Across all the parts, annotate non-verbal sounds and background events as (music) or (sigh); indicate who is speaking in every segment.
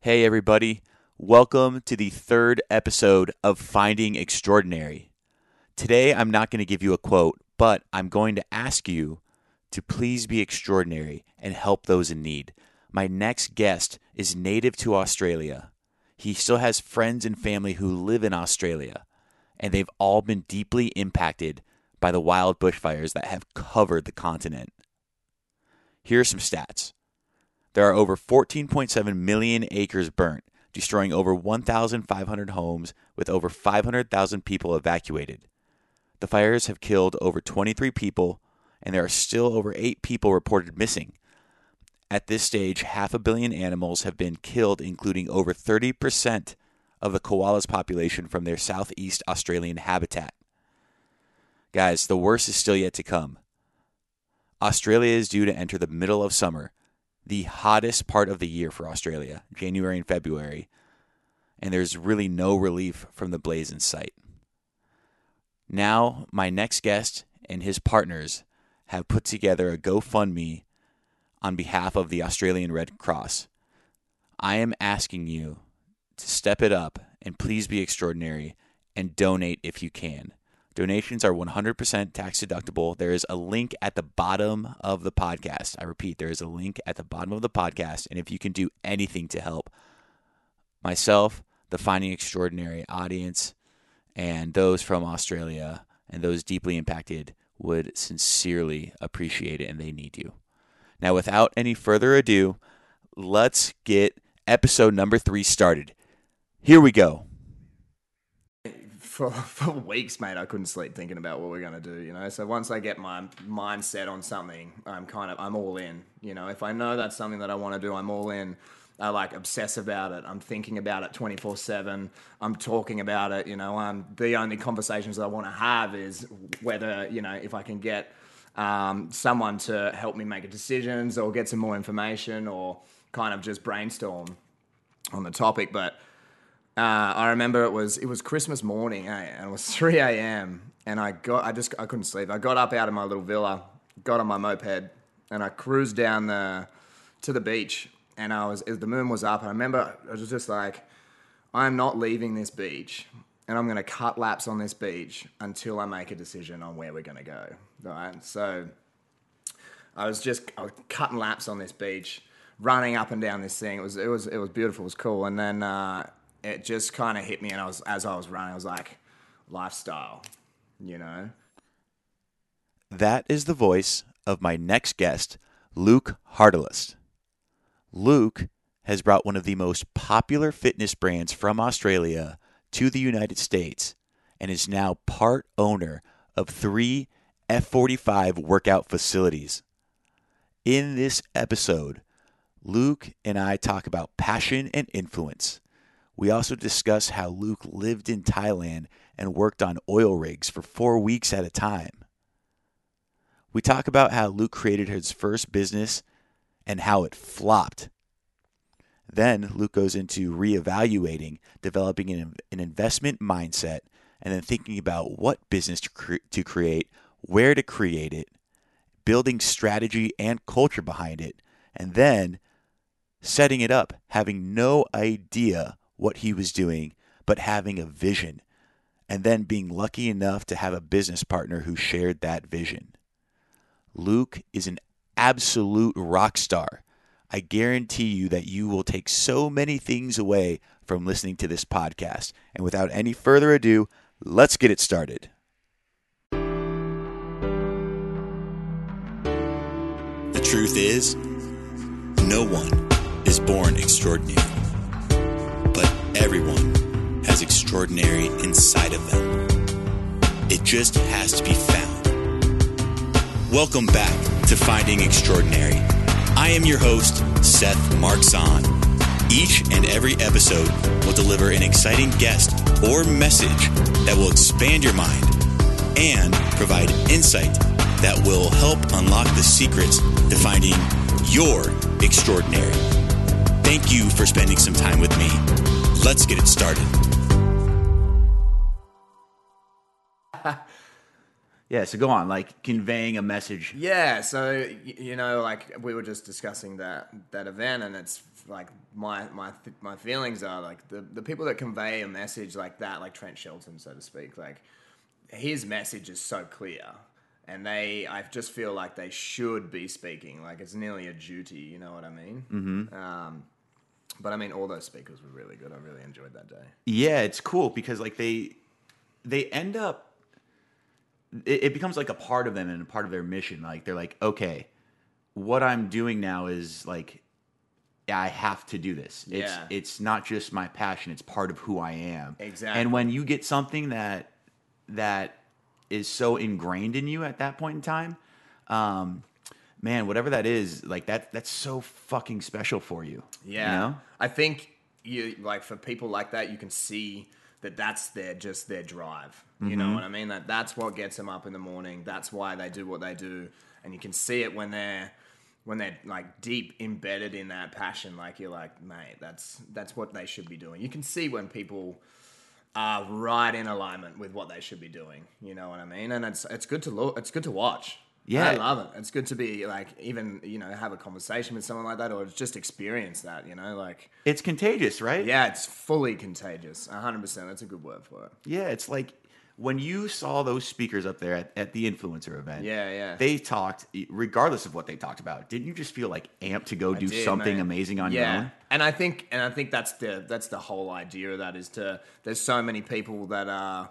Speaker 1: Hey, everybody. Welcome to the third episode of Finding Extraordinary. Today, I'm not going to give you a quote, but I'm going to ask you to please be extraordinary and help those in need. My next guest is native to Australia. He still has friends and family who live in Australia, and they've all been deeply impacted by the wild bushfires that have covered the continent. Here are some stats. There are over 14.7 million acres burnt, destroying over 1,500 homes with over 500,000 people evacuated. The fires have killed over 23 people, and there are still over 8 people reported missing. At this stage, half a billion animals have been killed, including over 30% of the koalas population from their southeast Australian habitat. Guys, the worst is still yet to come. Australia is due to enter the middle of summer, the hottest part of the year for Australia, January and February, and there's really no relief from the blaze in sight. Now, my next guest and his partners have put together a GoFundMe on behalf of the Australian Red Cross. I am asking you to step it up and please be extraordinary and donate if you can. Donations are 100% tax deductible. There is a link at the bottom of the podcast. I repeat, there is a link at the bottom of the podcast. And if you can do anything to help myself, the Finding Extraordinary audience, and those from Australia and those deeply impacted would sincerely appreciate it and they need you. Now, without any further ado, let's get episode number three started. Here we go.
Speaker 2: For, (laughs) for weeks, mate, I couldn't sleep thinking about what we're going to do, you know? So once I get my mind set on something, I'm kind of, I'm all in, you know? If I know that's something that I want to do, I'm all in. I like obsess about it. I'm thinking about it 24 7. I'm talking about it, you know? Um, the only conversations that I want to have is whether, you know, if I can get um, someone to help me make decisions or get some more information or kind of just brainstorm on the topic. But uh, I remember it was it was Christmas morning, eh? and it was (laughs) 3 a.m. and I got I just I couldn't sleep. I got up out of my little villa, got on my moped, and I cruised down the to the beach. And I was the moon was up, and I remember I was just like, I'm not leaving this beach and I'm going to cut laps on this beach until I make a decision on where we're going to go. Right. So I was just I was cutting laps on this beach, running up and down this thing. It was it was it was beautiful. It was cool. And then uh, it just kind of hit me, and I was as I was running, I was like, lifestyle, you know.
Speaker 1: That is the voice of my next guest, Luke Hartelust. Luke has brought one of the most popular fitness brands from Australia to the United States and is now part owner of three F 45 workout facilities. In this episode, Luke and I talk about passion and influence. We also discuss how Luke lived in Thailand and worked on oil rigs for four weeks at a time. We talk about how Luke created his first business and how it flopped then Luke goes into reevaluating, developing an, an investment mindset, and then thinking about what business to, cre- to create, where to create it, building strategy and culture behind it, and then setting it up, having no idea what he was doing, but having a vision, and then being lucky enough to have a business partner who shared that vision. Luke is an absolute rock star I guarantee you that you will take so many things away from listening to this podcast. And without any further ado, let's get it started. The truth is, no one is born extraordinary, everyone has extraordinary inside of them. It just has to be found. Welcome back to Finding Extraordinary I am your host, Seth Markson. Each and every episode will deliver an exciting guest or message that will expand your mind and provide insight that will help unlock the secrets to finding your extraordinary. Thank you for spending some time with me. Let's get it started. (laughs) Yeah, so go on, like conveying a message.
Speaker 2: Yeah, so you know, like we were just discussing that that event, and it's like my my th- my feelings are like the the people that convey a message like that, like Trent Shelton, so to speak, like his message is so clear. And they, I just feel like they should be speaking. Like it's nearly a duty. You know what I mean? Mm-hmm. Um, but I mean, all those speakers were really good. I really enjoyed that day.
Speaker 1: Yeah, it's cool because like they they end up it, it becomes like a part of them and a part of their mission. Like they're like, okay, what I'm doing now is like I have to do this. It's
Speaker 2: Yeah.
Speaker 1: it's not just my passion, it's part of who I am.
Speaker 2: Exactly.
Speaker 1: And when you get something that that is so ingrained in you at that point in time, um man, whatever that is, like that that's so fucking special for you.
Speaker 2: Yeah,
Speaker 1: You know?
Speaker 2: I think you like for people like that, you can see that that's their just their drive. You
Speaker 1: Mm-hmm.
Speaker 2: know what I mean? That that's what gets them up in the morning. That's why they do what they do, and you can see it when they're when they're like deep embedded in that passion. Like you're like, mate, that's that's what they should be doing. You can see when people are right in alignment with what they should be doing. You know what I mean? And it's it's good to look. It's good to watch.
Speaker 1: Yeah.
Speaker 2: I love it. It's good to be like even you know have a conversation with someone like that or just experience that. You know, like
Speaker 1: It's contagious, right?
Speaker 2: yeah, it's fully contagious. hundred percent. That's a good word for it.
Speaker 1: Yeah, it's like when you saw those speakers up there at, at the influencer event.
Speaker 2: Yeah, yeah.
Speaker 1: They talked, regardless of what they talked about. Didn't you just feel like amped to go do
Speaker 2: did,
Speaker 1: something
Speaker 2: mate.
Speaker 1: amazing on your
Speaker 2: yeah.
Speaker 1: own?
Speaker 2: And I think and I think that's the that's the whole idea of that is to there's so many people that are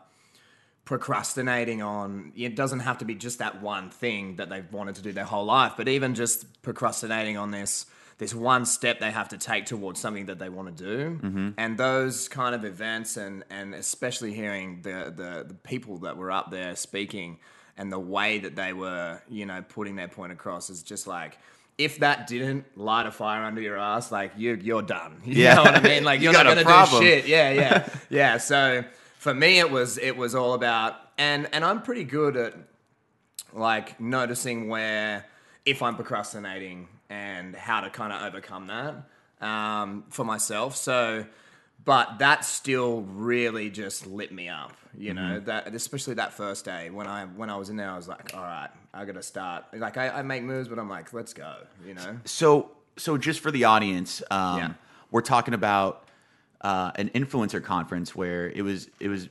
Speaker 2: procrastinating on it doesn't have to be just that one thing that they've wanted to do their whole life, but even just procrastinating on this this one step they have to take towards something that they want to do. Mm-hmm. And those kind of events and and especially hearing the, the the people that were up there speaking and the way that they were, you know, putting their point across is just like if that didn't light a fire under your ass, like you, you're done. (laughs) You
Speaker 1: Yeah.
Speaker 2: know what I mean? Like (laughs)
Speaker 1: You
Speaker 2: you're not gonna
Speaker 1: problem.
Speaker 2: do shit. Yeah, yeah, (laughs) yeah. So for me, it was it was all about, and and I'm pretty good at like noticing where if I'm procrastinating and how to kind of overcome that um, for myself. So, but that still really just lit me up, you know. That especially that first day when I when I was in there, I was like, all right, I got to start. Like I, I make moves, but I'm like, let's go, you know.
Speaker 1: So, so just for the audience, um,
Speaker 2: Yeah.
Speaker 1: we're talking about uh, an influencer conference where it was it was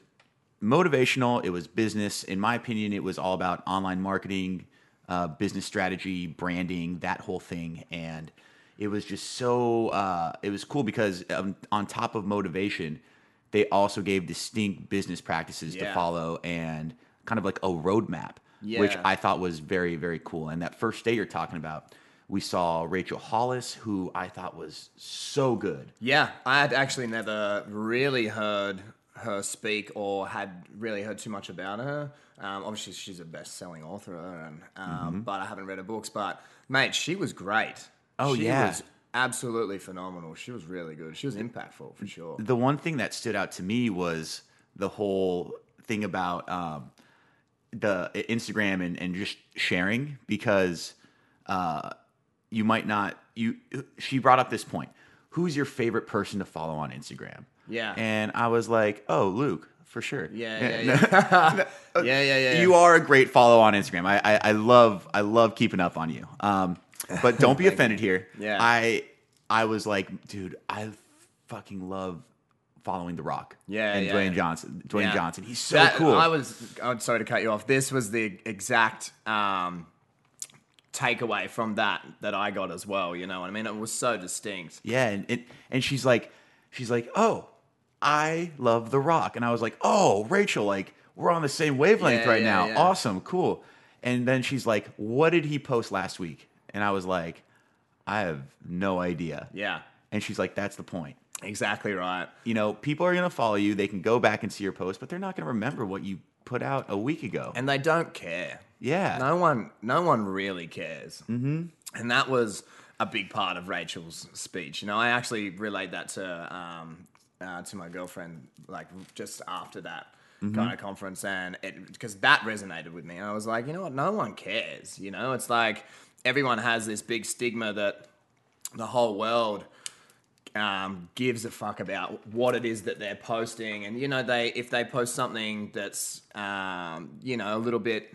Speaker 1: motivational. It was business. In my opinion, it was all about online marketing, uh, business strategy, branding, that whole thing, and it was just so uh, it was cool because um, on top of motivation, they also gave distinct business practices to follow and kind of like a roadmap, which I thought was very very cool. And that first day you're talking about, we saw Rachel Hollis, who I thought was so good.
Speaker 2: Yeah, I had actually never really heard her speak or had really heard too much about her. Um, obviously, she's a best-selling author, and um,
Speaker 1: Mm-hmm.
Speaker 2: but I haven't read her books. But mate, she was great.
Speaker 1: Oh,
Speaker 2: she
Speaker 1: yeah.
Speaker 2: was absolutely phenomenal. She was really good. She was impactful for sure.
Speaker 1: The one thing that stood out to me was the whole thing about um, the Instagram and, and just sharing because uh, you might not you. She brought up this point. Who's your favorite person to follow on Instagram?
Speaker 2: Yeah.
Speaker 1: and I was like, oh, Luke, for sure.
Speaker 2: Yeah, yeah, yeah. yeah, (laughs) yeah, yeah.
Speaker 1: You are a great follow on Instagram. I, I, I love I love keeping up on you. Um, but (laughs) don't be offended here.
Speaker 2: Yeah.
Speaker 1: I I was like, dude, I fucking love following The Rock.
Speaker 2: Yeah,
Speaker 1: and
Speaker 2: yeah,
Speaker 1: Dwayne
Speaker 2: yeah.
Speaker 1: Johnson. Dwayne. Johnson. He's so
Speaker 2: That-
Speaker 1: cool.
Speaker 2: I was. I'm sorry to cut you off. This was the exact um, takeaway from that that I got as well. You know what I mean? It was so distinct.
Speaker 1: yeah, and, and and she's like, she's like, oh, I love The Rock, and I was like, oh, Rachel, like we're on the same wavelength
Speaker 2: Yeah,
Speaker 1: right
Speaker 2: yeah,
Speaker 1: now.
Speaker 2: yeah.
Speaker 1: Awesome, cool. And then she's like, what did he post last week? And I was like, I have no idea.
Speaker 2: Yeah,
Speaker 1: And she's like, that's the point.
Speaker 2: exactly right.
Speaker 1: You know, people are going to follow you. They can go back and see your post, but they're not going to remember what you put out a week ago.
Speaker 2: and they don't care.
Speaker 1: Yeah.
Speaker 2: No one, no one really cares. Mm-hmm. And that was a big part of Rachel's speech. You know, I actually relayed that to um, uh, to my girlfriend, like just after that kind of conference, and it because that resonated with me. And I was like, you know what? No one cares. You know, it's like everyone has this big stigma that the whole world um, gives a fuck about what it is that they're posting, and you know they if they post something that's um, you know a little bit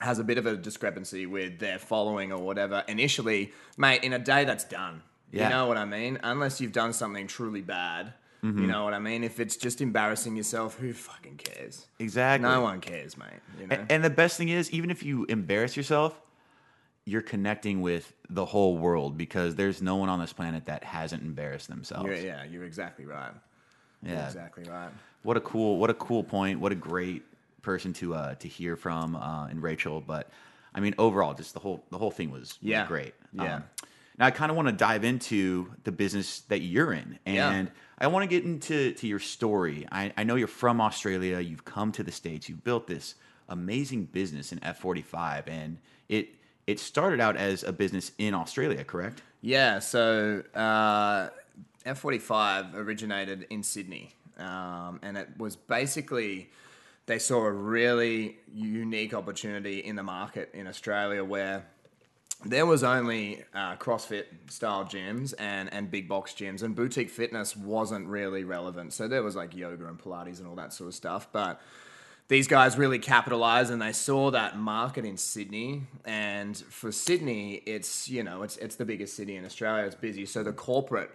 Speaker 2: has a bit of a discrepancy with their following or whatever. Initially, mate, in a day that's done.
Speaker 1: Yeah.
Speaker 2: You know what I mean? Unless you've done something truly bad.
Speaker 1: Mm-hmm.
Speaker 2: You know what I mean? If it's just embarrassing yourself, who fucking cares?
Speaker 1: Exactly.
Speaker 2: No one cares, mate. You know?
Speaker 1: A- And the best thing is, even if you embarrass yourself, you're connecting with the whole world because there's no one on this planet that hasn't embarrassed themselves.
Speaker 2: You're- yeah, you're exactly right. You're
Speaker 1: Yeah.
Speaker 2: exactly right.
Speaker 1: What a cool, what a cool point. What a great person to uh, to hear from uh, in Rachel. But I mean, overall, just the whole the whole thing was, was
Speaker 2: Yeah.
Speaker 1: great. Um,
Speaker 2: Yeah.
Speaker 1: now I kind of want to dive into the business that you're in,
Speaker 2: Yeah.
Speaker 1: and I want to get into to your story. I, I know you're from Australia. You've come to the states. You've built this amazing business in F45, and it it started out as a business in Australia, correct?
Speaker 2: Yeah, so uh, F45 originated in Sydney. Um, and it was basically, they saw a really unique opportunity in the market in Australia where there was only uh, CrossFit style gyms and, and big box gyms, and boutique fitness wasn't really relevant. So there was like yoga and Pilates and all that sort of stuff. But these guys really capitalized and they saw that market in Sydney. And for Sydney, it's you know it's it's the biggest city in Australia. It's busy, so the corporate.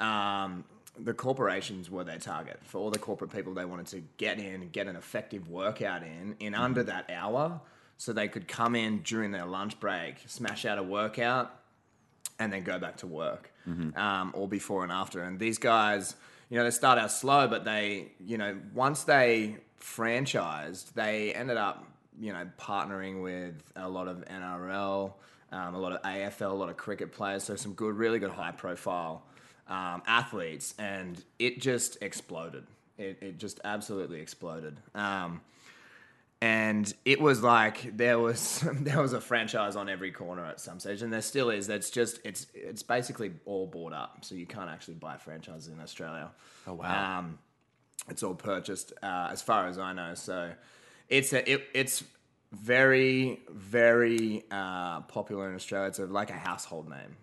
Speaker 2: Um, the corporations were their target for all the corporate people they wanted to get in get an effective workout in in under that hour so they could come in during their lunch break smash out a workout and then go back to work, um, or before and after. And these guys, you know, they start out slow, but they, you know, once they franchised, they ended up, you know, partnering with a lot of NRL, um, a lot of AFL, a lot of cricket players. So some good, really good high profile um, athletes, and it just exploded. It, it just absolutely exploded. Um, and it was like there was (laughs) there was a franchise on every corner at some stage, and there still is. That's just it's it's basically all bought up, so you can't actually buy franchises in Australia.
Speaker 1: Oh, wow.
Speaker 2: Um, it's all purchased, uh, as far as I know. So it's a, it, it's very very uh, popular in Australia. It's a, like a household name.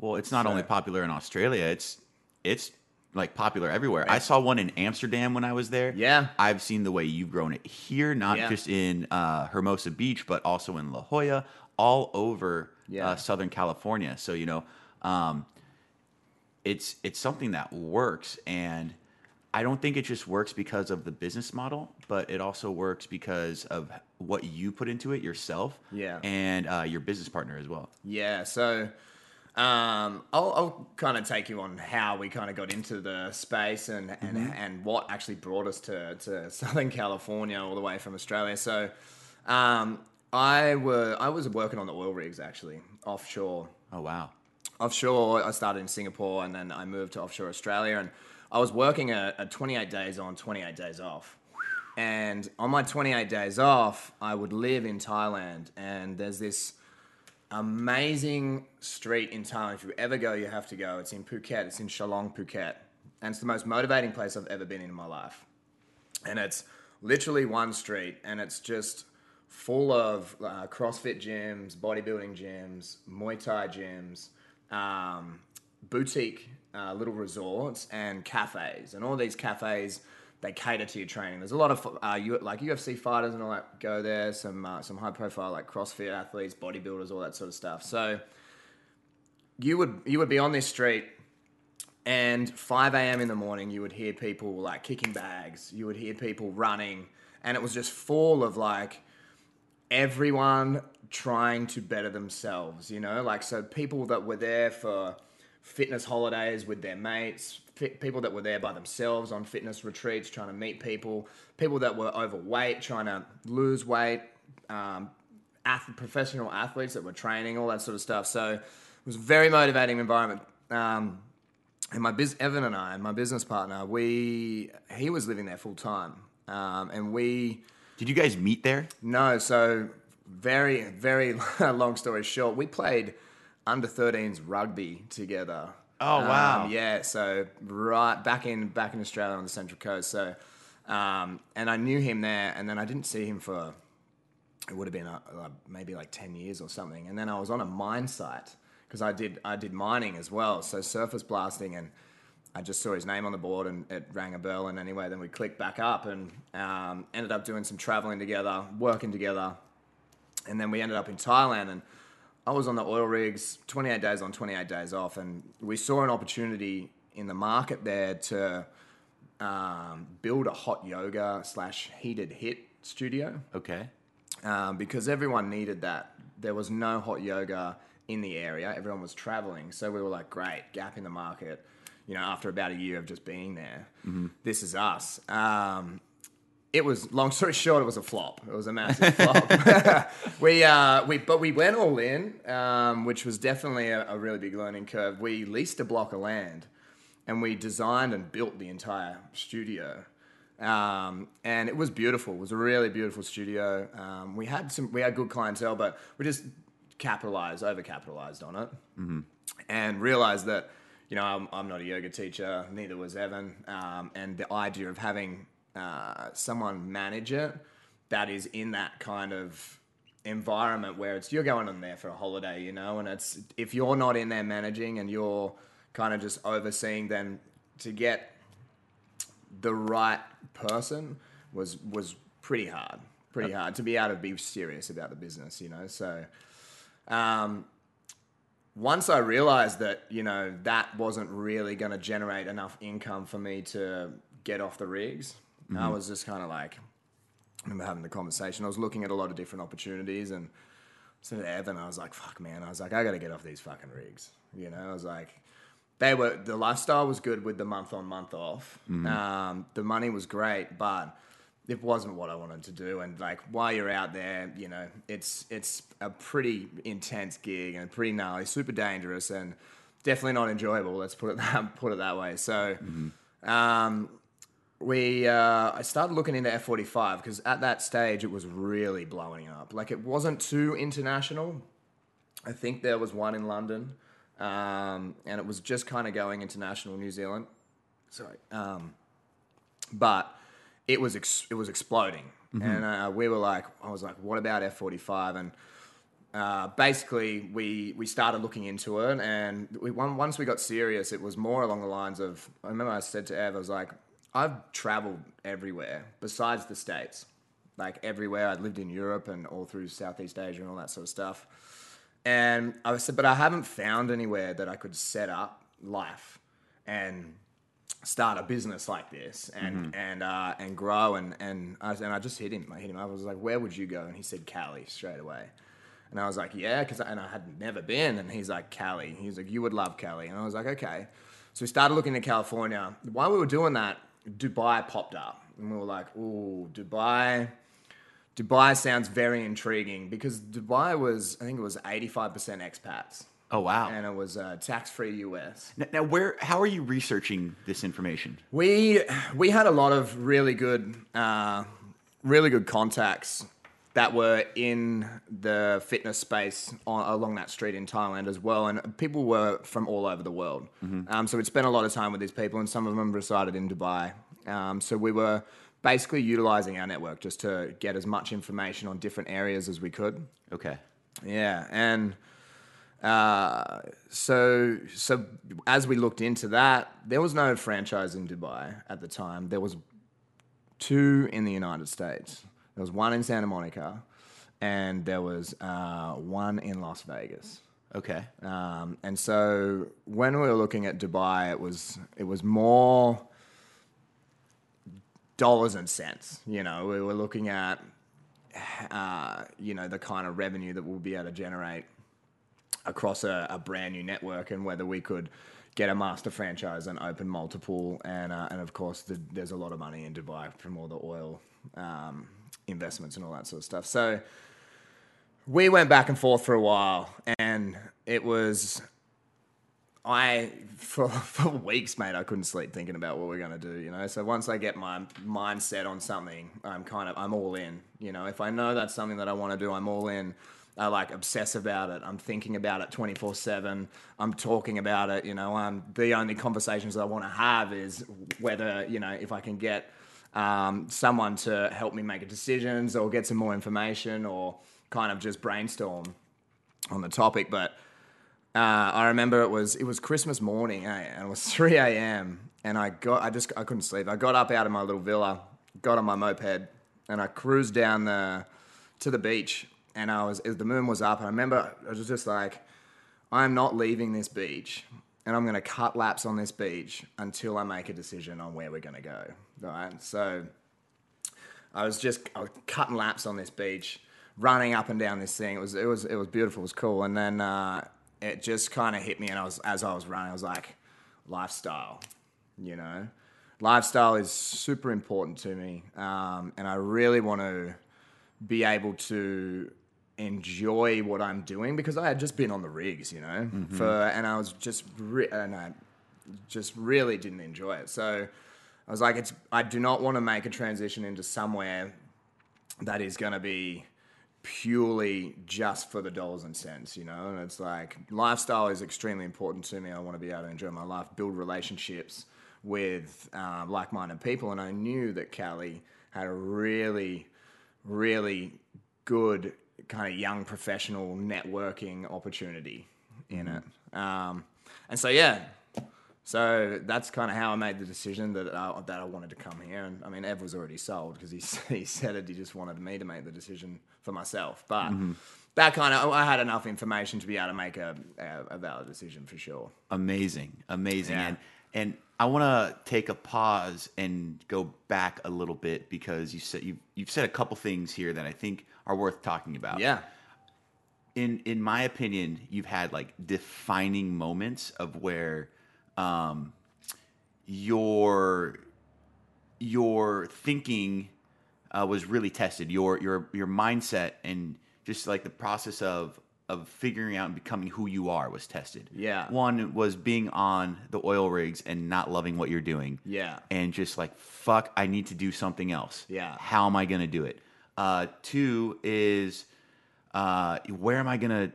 Speaker 1: Well, it's not
Speaker 2: So-
Speaker 1: only popular in Australia; it's it's like popular everywhere. I saw one in Amsterdam when I was there.
Speaker 2: Yeah.
Speaker 1: I've seen the way you've grown it here, not
Speaker 2: Yeah.
Speaker 1: just in uh, Hermosa Beach, but also in La Jolla, all over
Speaker 2: Yeah.
Speaker 1: uh, Southern California. So you know, um, it's it's something that works, and I don't think it just works because of the business model, but it also works because of what you put into it yourself,
Speaker 2: Yeah.
Speaker 1: and uh, your business partner as well.
Speaker 2: Yeah, so um, I'll, I'll kind of take you on how we kind of got into the space and, and, and what actually brought us to, to (laughs) Southern California all the way from Australia. So um, I were I was working on the oil rigs actually offshore
Speaker 1: Oh wow!
Speaker 2: offshore. I started in Singapore and then I moved to offshore Australia. And I was working a, a 28 days on, 28 days off. And on my 28 days off, I would live in Thailand. And there's this amazing street in Thailand. If you ever go, you have to go. It's in Phuket. It's in Chalong, Phuket. And it's the most motivating place I've ever been in my life. And it's literally one street, and it's just full of uh, CrossFit gyms, bodybuilding gyms, Muay Thai gyms, um, boutique uh, little resorts, and cafes. And all these cafes, they cater to your training. There's a lot of uh, like UFC fighters and all that go there. Some uh, some high profile like CrossFit athletes, bodybuilders, all that sort of stuff. So you would you would be on this street and 5 a.m. in the morning, you would hear people like kicking bags, you would hear people running, and it was just full of like everyone trying to better themselves, you know? Like, so people that were there for fitness holidays with their mates, fit, people that were there by themselves on fitness retreats trying to meet people, people that were overweight trying to lose weight, um, ath- professional athletes that were training, all that sort of stuff. So it was a very motivating environment. Um, and my biz Evan and I, and my business partner, we he was living there full time, um, and we
Speaker 1: Did you guys meet there?
Speaker 2: no. So very very (laughs) long story short, we played under 13s rugby together.
Speaker 1: Oh, wow.
Speaker 2: Um, yeah. So right back in back in Australia on the Central Coast. So um, and I knew him there, and then I didn't see him for it would have been uh uh maybe like 10 years or something and then i was on a mine site because i did i did mining as well so surface blasting and i just saw his name on the board and it rang a bell and anyway then we clicked back up and um, ended up doing some traveling together working together and then we ended up in thailand and I was on the oil rigs, 28 days on, 28 days off, and we saw an opportunity in the market there to um, build a hot yoga slash heated HIIT studio
Speaker 1: Okay.
Speaker 2: um, because everyone needed that. There was no hot yoga in the area. Everyone was traveling, so we were like, great gap in the market. You know, after about a year of just being there, this is us. Um, it was long story short, it was a flop. It was a massive flop. (laughs) we uh, we but we went all in, um, which was definitely a, a really big learning curve. We leased a block of land, and we designed and built the entire studio. Um, and it was beautiful. It was a really beautiful studio. Um, we had some, we had good clientele, but we just capitalized, over capitalized on it, and realized that, you know, I'm, I'm not a yoga teacher, neither was Evan, um, and the idea of having uh, someone manage it that is in that kind of environment where it's you're going in there for a holiday, you know, and it's if you're not in there managing and you're kind of just overseeing, then to get the right person was was pretty hard, pretty hard to be able to be serious about the business, you know. So, um, once I realized that you know that wasn't really going to generate enough income for me to get off the rigs, I was just kind of like, I remember having the conversation. I was looking at a lot of different opportunities and said to Evan, I was like, fuck, man. I was like, I got to get off these fucking rigs. You know, I was like, they were, the lifestyle was good with the month on, month off. Um, the money was great, but it wasn't what I wanted to do. And like, while you're out there, you know, it's, it's a pretty intense gig and pretty gnarly, super dangerous and definitely not enjoyable. Let's put it (laughs) that, put it that way. So, um, we uh, I started looking into F45 because at that stage it was really blowing up. Like it wasn't too international. I think there was one in London, um, and it was just kind of going international New Zealand. Sorry, um, but it was ex- it was exploding, and uh, we were like, I was like, what about F45? And uh, basically, we we started looking into it, and we, once we got serious, it was more along the lines of. I remember I said to Ev, I was like, I've traveled everywhere besides the states, like everywhere. I lived in Europe and all through Southeast Asia and all that sort of stuff. And I said, but I haven't found anywhere that I could set up life and start a business like this and and uh, and grow and and I, and I just hit him. I hit him. up. I was like, "Where would you go?" And he said, "Cali," straight away. And I was like, "Yeah," because and I had never been. And he's like, "Cali." He's like, "You would love Cali." And I was like, "Okay." So we started looking at California. While we were doing that, Dubai popped up, and we were like, "Ooh, Dubai." Dubai sounds very intriguing because Dubai was, I think it was 85% expats.
Speaker 1: Oh wow.
Speaker 2: And it was uh, tax-free US.
Speaker 1: N- Now, where? How are you researching this information?
Speaker 2: We we had a lot of really good, uh, really good contacts that were in the fitness space on, along that street in Thailand as well, and people were from all over the world. Um, so we'd spent a lot of time with these people, and some of them resided in Dubai. Um, so we were basically utilizing our network just to get as much information on different areas as we could.
Speaker 1: Okay.
Speaker 2: Yeah, and uh, so so as we looked into that, there was no franchise in Dubai at the time. There was two in the United States. There was one in Santa Monica, and there was uh, one in Las Vegas.
Speaker 1: Okay.
Speaker 2: Um, and so when we were looking at Dubai, it was it was more dollars and cents. You know, we were looking at uh, you know the kind of revenue that we'll be able to generate across a, a brand new network, and whether we could get a master franchise and open multiple, and uh, and of course the, there's a lot of money in Dubai from all the oil um, investments and all that sort of stuff. So we went back and forth for a while, and it was I (laughs) for for weeks, mate. I couldn't sleep thinking about what we're gonna do. You know, so once I get my mind set on something, I'm kind of I'm all in. You know, if I know that's something that I want to do, I'm all in. I like obsess about it. I'm thinking about it 24 seven. I'm talking about it. You know, um, the only conversations I want to have is whether you know if I can get um, someone to help me make decisions or get some more information or kind of just brainstorm on the topic. But uh, I remember it was it was Christmas morning, eh? and it was (laughs) 3 a.m. And I got I just I couldn't sleep. I got up out of my little villa, got on my moped, and I cruised down the to the beach and I was the moon was up. And I remember I was just like, I'm not leaving this beach, and I'm going to cut laps on this beach until I make a decision on where we're going to go. Right. So I was just I was cutting laps on this beach, running up and down this thing. It was it was it was beautiful. It was cool. And then uh, it just kind of hit me, and I was as I was running, I was like, lifestyle, you know. Lifestyle is super important to me, um, and I really want to be able to enjoy what I'm doing because I had just been on the rigs, you know, mm-hmm. for and I was just re- and I just really didn't enjoy it. So I was like, it's I do not want to make a transition into somewhere that is going to be purely just for the dollars and cents, you know. And it's like lifestyle is extremely important to me. I want to be able to enjoy my life, build relationships with uh, like-minded people, and I knew that Cali had a really, really good kind of young professional networking opportunity in mm-hmm. it. Um, and so yeah, so that's kind of how I made the decision that I, that I wanted to come here. And I mean, Ev was already sold because he (laughs) he said it. He just wanted me to make the decision for myself. But mm-hmm. that kind of I had enough information to be able to make a, a, a valid decision for sure.
Speaker 1: Amazing, amazing, yeah. and and I want to take a pause and go back a little bit because you said you you've said a couple things here that I think are worth talking about.
Speaker 2: Yeah.
Speaker 1: In in my opinion, you've had like defining moments of where um, your your thinking uh, was really tested. Your your your mindset and just like the process of of figuring out and becoming who you are was tested.
Speaker 2: Yeah.
Speaker 1: One was being on the oil rigs and not loving what you're doing.
Speaker 2: Yeah.
Speaker 1: And just like fuck, I need to do something else.
Speaker 2: Yeah.
Speaker 1: How am I going to do it? Uh, two is uh, where am I going to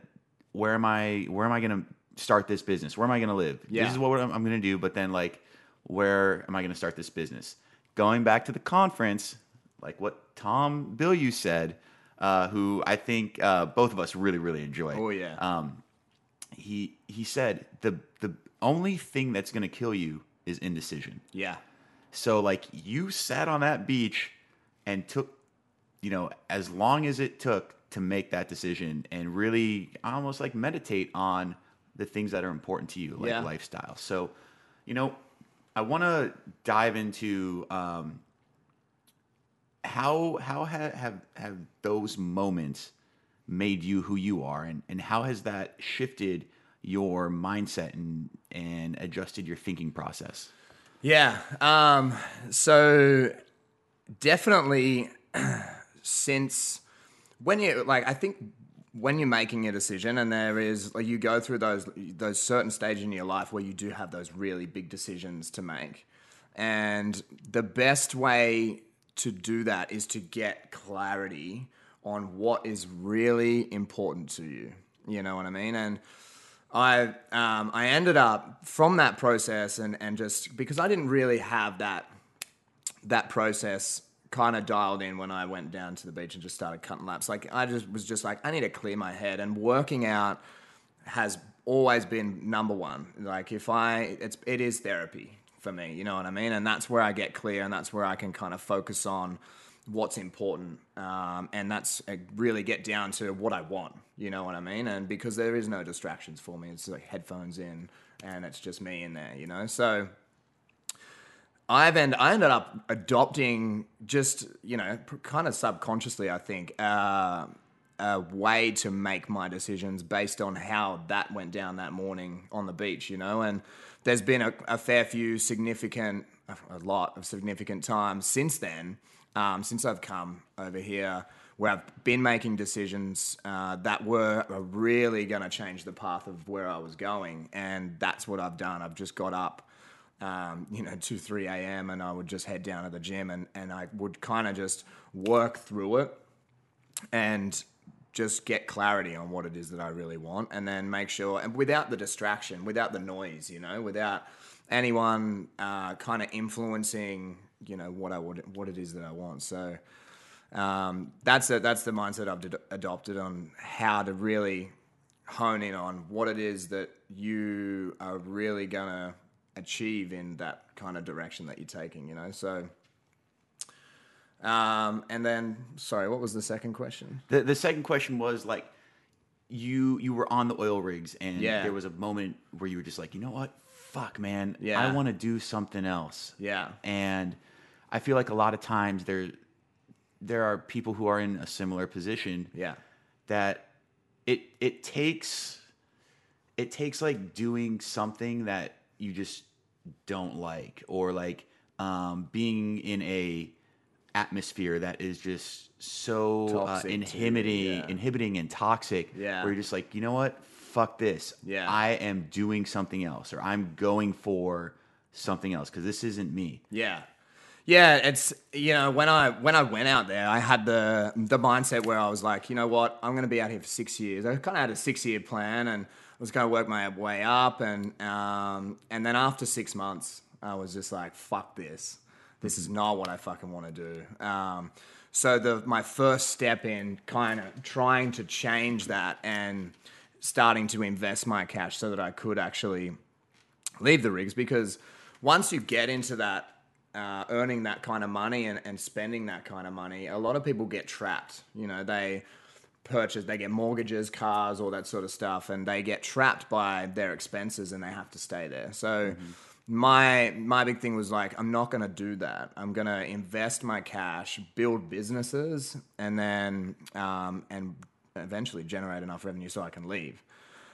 Speaker 1: where am I where am I to start this business? Where am I going to live?
Speaker 2: Yeah.
Speaker 1: This is what I'm, I'm going to do. But then, like, where am I going to start this business? Going back to the conference, like what Tom Bilyeu said, uh, who I think uh, both of us really, really enjoy.
Speaker 2: Oh yeah.
Speaker 1: Um, he he said the the only thing that's going to kill you is indecision.
Speaker 2: Yeah.
Speaker 1: So like you sat on that beach and took, you know, as long as it took to make that decision and really almost like meditate on the things that are important to you, like yeah. lifestyle. So, you know, I want to dive into um, how how ha- have have those moments made you who you are, and and how has that shifted your mindset and and adjusted your thinking process?
Speaker 2: Yeah. Um, so definitely (clears throat) since when you like, I think when you're making a decision and there is like you go through those those certain stages in your life where you do have those really big decisions to make. And the best way to do that is to get clarity on what is really important to you. You know what i mean? And i um, i ended up from that process and and just because i didn't really have that that process kind of dialed in when I went down to the beach and just started cutting laps. Like I just was just like I need to clear my head and working out has always been number one. Like if I it's it is therapy for me, you know what I mean? And that's where I get clear and that's where I can kind of focus on what's important um, and that's uh, really get down to what I want, you know what I mean? And because there is no distractions for me, it's like headphones in and it's just me in there, you know? So I've end, I ended up adopting just you know kind of subconsciously I think uh, a way to make my decisions based on how that went down that morning on the beach you know? And there's been a, a fair few significant a lot of significant times since then um, since I've come over here where I've been making decisions uh, that were really going to change the path of where I was going. And that's what I've done. I've just got up um, you know, 2, 3 a.m. and I would just head down to the gym and, and I would kind of just work through it and just get clarity on what it is that I really want and then make sure, and without the distraction, without the noise, you know, without anyone uh, kind of influencing, you know, what I would, what it is that I want. So um, that's, a, that's the mindset I've adopted on how to really hone in on what it is that you are really going to achieve in that kind of direction that you're taking, you know. So Um, and then, sorry, what was the second question?
Speaker 1: The the second question was like you you were on the oil rigs and
Speaker 2: Yeah.
Speaker 1: there was a moment where you were just like, you know what? Fuck man.
Speaker 2: Yeah.
Speaker 1: I want to do something else.
Speaker 2: Yeah.
Speaker 1: And I feel like a lot of times there there are people who are in a similar position
Speaker 2: Yeah.
Speaker 1: that it it takes it takes like doing something that you just don't like or like um, being in a atmosphere that is just so uh, inhibiting
Speaker 2: yeah.
Speaker 1: inhibiting and toxic
Speaker 2: Yeah.
Speaker 1: where you're just like you know what fuck this
Speaker 2: Yeah.
Speaker 1: i am doing something else or i'm going for something else because this isn't me
Speaker 2: Yeah. Yeah, it's you know when I when I went out there, I had the the mindset where I was like, you know what, I'm going to be out here for six years. I kind of had a six year plan, and was going to work my way up, and um, and then after six months, I was just like, fuck this, this is not what I fucking want to do. Um, so the my first step in kind of trying to change that and starting to invest my cash so that I could actually leave the rigs because once you get into that uh, earning that kind of money and, and spending that kind of money a lot of people get trapped you know they purchase they get mortgages cars all that sort of stuff and they get trapped by their expenses and they have to stay there so my my big thing was like i'm not going to do that i'm going to invest my cash build businesses and then um, and eventually generate enough revenue so i can leave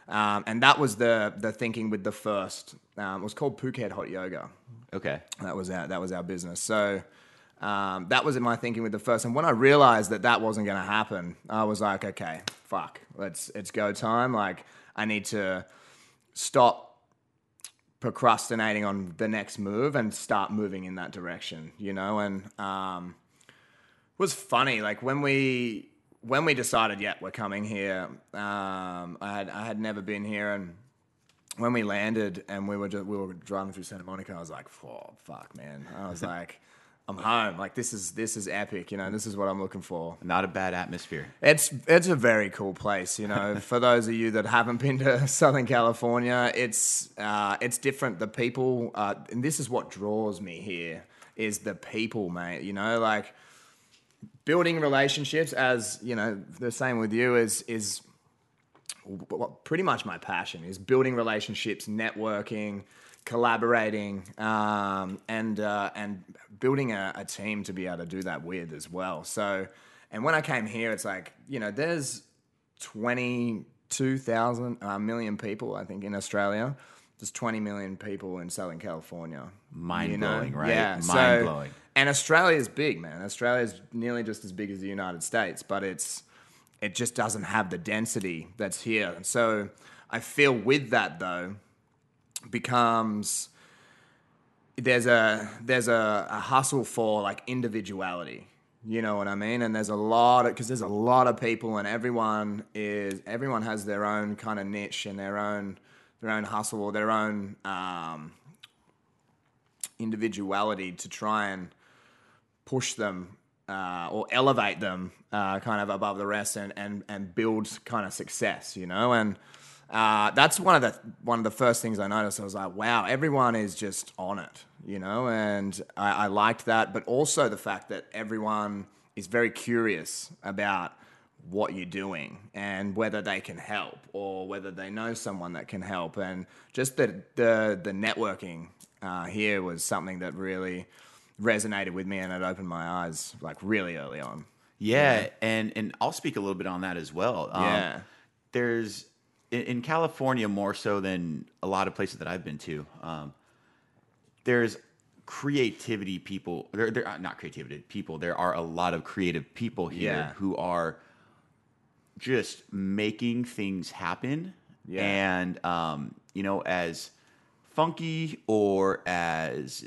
Speaker 2: um, and that was the the thinking with the first. Um, it was called Phuket Hot Yoga.
Speaker 1: okay
Speaker 2: That was our that was our business. So um, that was in my thinking with the first. And when I realized that that wasn't going to happen, I was like, okay, fuck, let's it's go time. Like I need to stop procrastinating on the next move and start moving in that direction. You know, and um, it was funny. Like when we when we decided, yeah, we're coming here. Um, I had I had never been here, and when we landed and we were just, we were driving through Santa Monica, I was like, "Oh fuck, man!" I was (laughs) like, "I'm home. Like this is this is epic. You know, this is what I'm looking for."
Speaker 1: not a bad atmosphere
Speaker 2: It's it's a very cool place, you know. (laughs) For those of you that haven't been to (laughs) Southern California, it's uh, it's different. The people, uh, and this is what draws me here, is the people, mate. You know, like building relationships. As you know, the same with you is is pretty much my passion is building relationships, networking, collaborating, um, and uh, and building a, a team to be able to do that with as well. So, and when I came here, it's like you know, there's twenty two thousand uh, million people, I think, in Australia. There's 20 million people in Southern California.
Speaker 1: Mind-blowing, right?
Speaker 2: Yeah, so-
Speaker 1: Mind-blowing.
Speaker 2: and Australia is big, man. Australia is nearly just as big as the United States, but it's it just doesn't have the density that's here. And so I feel with that though becomes there's a there's a, a hustle for like individuality. You know what I mean? And there's a lot of because there's a lot of people, and everyone is everyone has their own kind of niche and their own their own hustle or their own um, individuality to try and push them uh, or elevate them uh, kind of above the rest and, and, and build kind of success, you know? And uh, that's one of the one of the first things I noticed. I was like, wow, everyone is just on it, you know? And I, I liked that, but also the fact that everyone is very curious about what you're doing and whether they can help or whether they know someone that can help and just the the, the networking uh, here was something that really resonated with me and it opened my eyes like really early on
Speaker 1: Yeah, and and I'll speak a little bit on that as well. Um,
Speaker 2: Yeah.
Speaker 1: there's in, in California more so than a lot of places that I've been to. Um, there's creativity people. There, there are not creativity people. There are a lot of creative people here
Speaker 2: Yeah.
Speaker 1: who are just making things happen.
Speaker 2: Yeah.
Speaker 1: And um, you know, as funky or as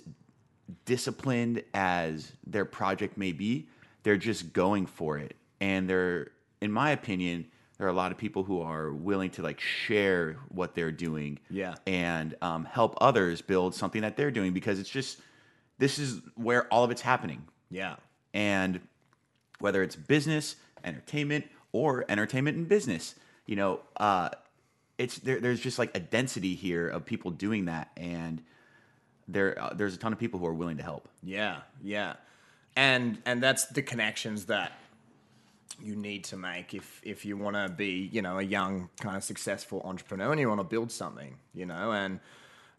Speaker 1: disciplined as their project may be, they're just going for it. And they're, in my opinion, there are a lot of people who are willing to like share what they're doing,
Speaker 2: Yeah.
Speaker 1: and um, help others build something that they're doing because it's just this is where all of it's happening.
Speaker 2: yeah
Speaker 1: And whether it's business, entertainment, or entertainment and business, you know, uh, it's there, there's just like a density here of people doing that, and there uh, there's a ton of people who are willing to help.
Speaker 2: Yeah, yeah. and and that's the connections that you need to make if if you want to be you know a young kind of successful entrepreneur and you want to build something you know? And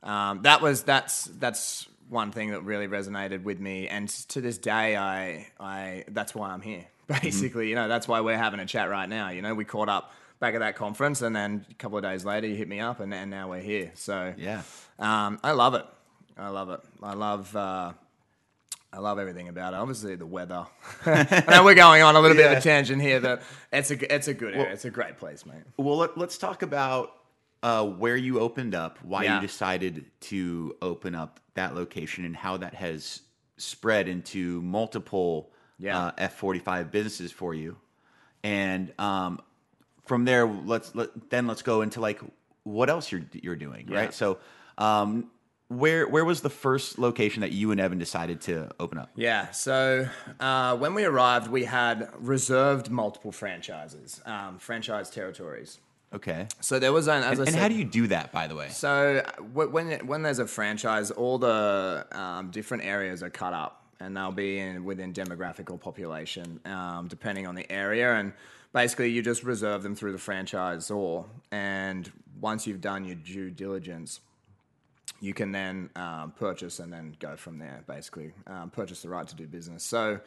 Speaker 2: um, that was that's that's one thing that really resonated with me. And to this day I I that's why I'm here (laughs) basically. You know that's why we're having a chat right now. You know we caught up back at that conference and then a couple of days later you hit me up and, and now we're here. So
Speaker 1: Yeah.
Speaker 2: um, I love it. I love it. I love uh, I love everything about it. Obviously, the weather. (laughs) (laughs) I know we're going on a little bit of a tangent here, but it's a it's a good area. It's a great place, mate.
Speaker 1: Well, let, let's talk about uh, where you opened up, why
Speaker 2: Yeah.
Speaker 1: you decided to open up that location, and how that has spread into multiple
Speaker 2: Yeah.
Speaker 1: uh, F forty five businesses for you. And um, from there, let's let, then let's go into like what else you're you're doing,
Speaker 2: Yeah.
Speaker 1: right? So, um, where where was the first location that you and Evan decided to open up?
Speaker 2: Yeah. So uh, when we arrived, we had reserved multiple franchises, um, franchise territories.
Speaker 1: Okay.
Speaker 2: So there was an as I
Speaker 1: And
Speaker 2: said,
Speaker 1: how do you do that, by the way?
Speaker 2: So wh- when when there's a franchise, all the um, different areas are cut up, and they'll be in within demographic or population, um, depending on the area. And basically, you just reserve them through the franchisor, and once you've done your due diligence, you can then um, purchase and then go from there. Basically, um, purchase the right to do business. So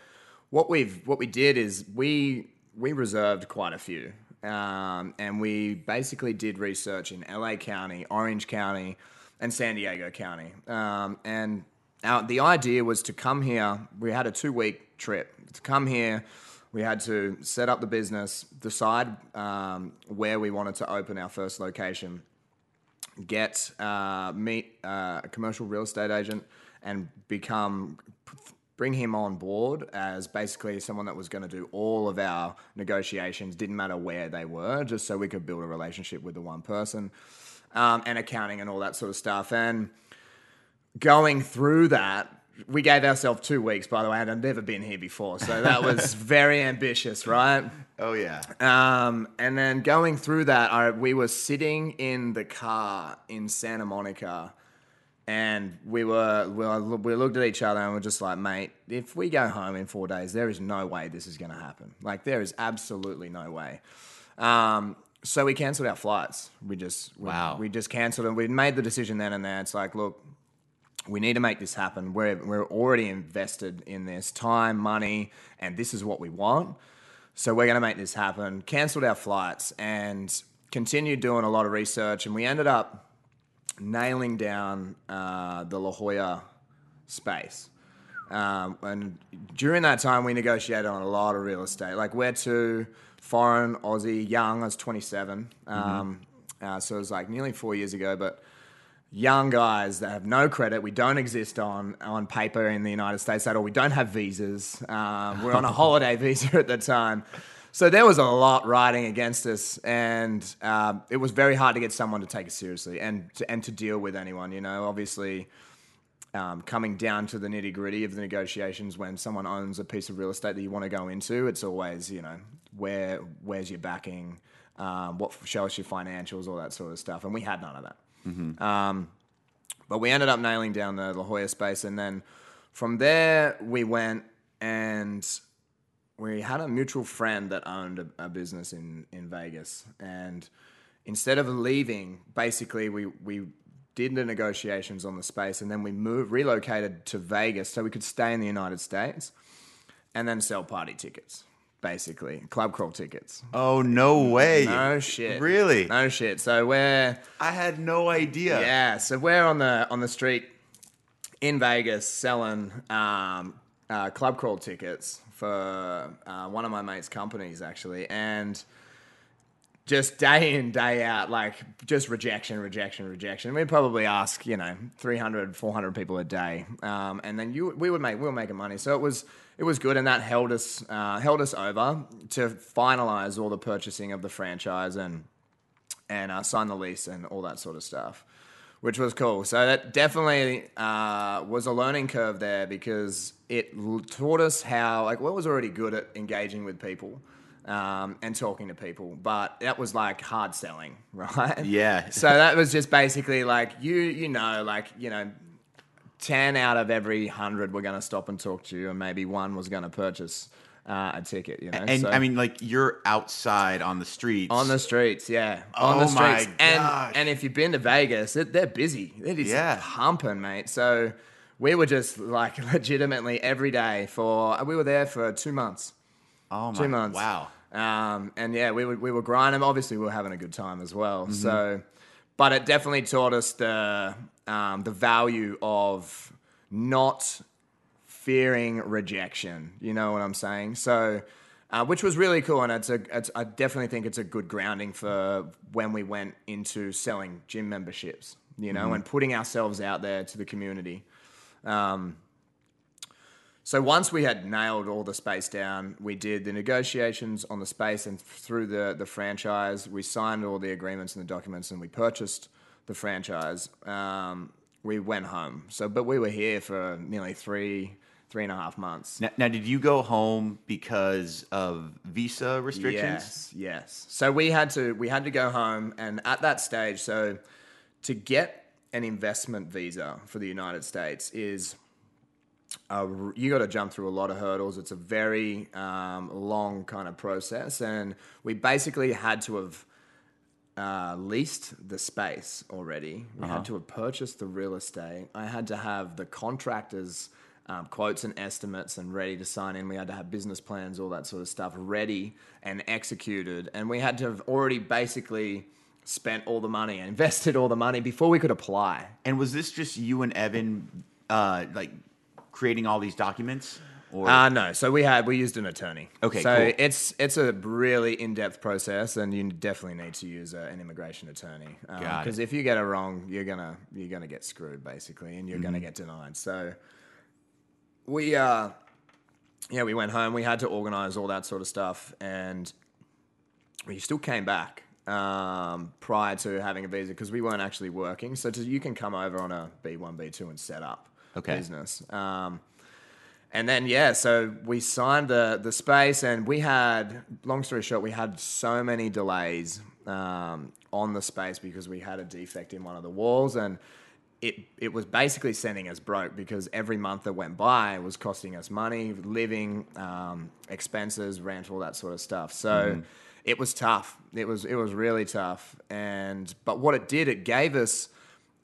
Speaker 2: what we've what we did is we we reserved quite a few, um, and we basically did research in LA County, Orange County, and San Diego County. Um, and the idea was to come here. We had a two week trip to come here. We had to set up the business, decide um, where we wanted to open our first location get uh, meet uh, a commercial real estate agent and become bring him on board as basically someone that was going to do all of our negotiations didn't matter where they were just so we could build a relationship with the one person um, and accounting and all that sort of stuff. And going through that we gave ourselves two weeks by the way and i'd never been here before so that was (laughs) very ambitious right
Speaker 1: Oh yeah.
Speaker 2: um, and then going through that, I, we were sitting in the car in Santa Monica, and we were we, were, we looked at each other and we're just like, mate, if we go home in four days, there is no way this is going to happen. Like there is absolutely no way. Um, so we cancelled our flights. We just we,
Speaker 1: Wow.
Speaker 2: we just cancelled and we made the decision then and there. It's like, look, we need to make this happen. We're, we're already invested in this time, money, and this is what we want. So we're going to make this happen. Cancelled our flights and continued doing a lot of research. And we ended up nailing down uh, the La Jolla space. Um, and during that time, we negotiated on a lot of real estate. Like we're two foreign, Aussie, young. I was 27. Um, uh, so it was like nearly four years ago. But young guys that have no credit. We don't exist on on paper in the United States at all. We don't have visas. Um, we're on a (laughs) holiday visa at the time. So there was a lot riding against us, and um, it was very hard to get someone to take it seriously and to, and to deal with anyone. You know, obviously, um, coming down to the nitty gritty of the negotiations when someone owns a piece of real estate that you want to go into, it's always you know where where's your backing, um, what show us your financials, all that sort of stuff, and we had none of that. Um, but we ended up nailing down the La Jolla space, and then from there we went and we had a mutual friend that owned a, a business in in Vegas, and instead of leaving, basically we we did the negotiations on the space, and then we moved relocated to Vegas so we could stay in the United States, and then sell party tickets, basically club crawl tickets.
Speaker 1: Oh no way.
Speaker 2: No shit.
Speaker 1: Really?
Speaker 2: No shit. So we're
Speaker 1: I had no idea.
Speaker 2: yeah, so we're on the on the street in Vegas selling um, uh, club crawl tickets for uh, one of my mates' companies actually, and just day in day out like just rejection rejection rejection. We'd probably ask you know 300 400 people a day. Um, and then you we would make we were making money. So it was it was good and that held us uh, held us over to finalize all the purchasing of the franchise and and uh, sign the lease and all that sort of stuff, which was cool. So that definitely uh, was a learning curve there because it taught us how like what was already good at engaging with people um, and talking to people, but that was like hard selling, (laughs) right?
Speaker 1: Yeah.
Speaker 2: So that was just basically like you you know like you know ten out of every hundred were going to stop and talk to you, and maybe one was going to purchase uh, a ticket. You know,
Speaker 1: And
Speaker 2: So-
Speaker 1: I mean, like you're outside on the streets.
Speaker 2: on the streets, yeah, on
Speaker 1: Oh
Speaker 2: the streets,
Speaker 1: my
Speaker 2: and
Speaker 1: gosh.
Speaker 2: and if you've been to Vegas, it, they're busy. They're just
Speaker 1: Yeah.
Speaker 2: pumping, mate. So we were just like (laughs) legitimately every day for we were there for two months.
Speaker 1: Oh my,
Speaker 2: two months.
Speaker 1: Wow.
Speaker 2: Um, and yeah, we were, we were grinding. Obviously, we were having a good time as well.
Speaker 1: Mm-hmm.
Speaker 2: So, but it definitely taught us the um, the value of not fearing rejection. You know what I'm saying? So, uh, which was really cool, and it's a it's, I definitely think it's a good grounding for when we went into selling gym memberships. You know, and putting ourselves out there to the community. Um, so once we had nailed all the space down, we did the negotiations on the space and through the, the franchise. We signed all the agreements and the documents and we purchased the franchise. Um, we went home. So, but we were here for nearly three, three and a half months.
Speaker 1: Now, now, did you go home because of visa restrictions?
Speaker 2: Yes, yes. So we had to we had to go home, and at that stage, so to get an investment visa for the United States is you got to jump through a lot of hurdles. It's a very um, long kind of process, and we basically had to have uh, leased the space already. We had to have purchased the real estate. I had to have the contractors' um, quotes and estimates and ready to sign in. We had to have business plans, all that sort of stuff ready and executed. And we had to have already basically spent all the money and (laughs) invested all the money before we could apply.
Speaker 1: And was this just you and Evan, uh, like creating all these documents? Or
Speaker 2: Uh, no. So we had we used an attorney.
Speaker 1: Okay,
Speaker 2: So
Speaker 1: cool.
Speaker 2: it's it's a really in depth process, and you definitely need to use a, an immigration attorney because if you get it wrong, you're gonna you're gonna get screwed basically, and you're
Speaker 1: Mm-hmm.
Speaker 2: gonna get denied. So we uh yeah we went home. We had to organize all that sort of stuff, and we still came back um, prior to having a visa because we weren't actually working. So to, you can come over on a B one B two and set up
Speaker 1: Okay.
Speaker 2: business. Um, and then yeah, so we signed the the space, and we had long story short, we had so many delays um, on the space because we had a defect in one of the walls, and it it was basically sending us broke because every month that went by was costing us money, living um, expenses, rent, all that sort of stuff. So. It was tough. It was it was really tough, and but what it did, it gave us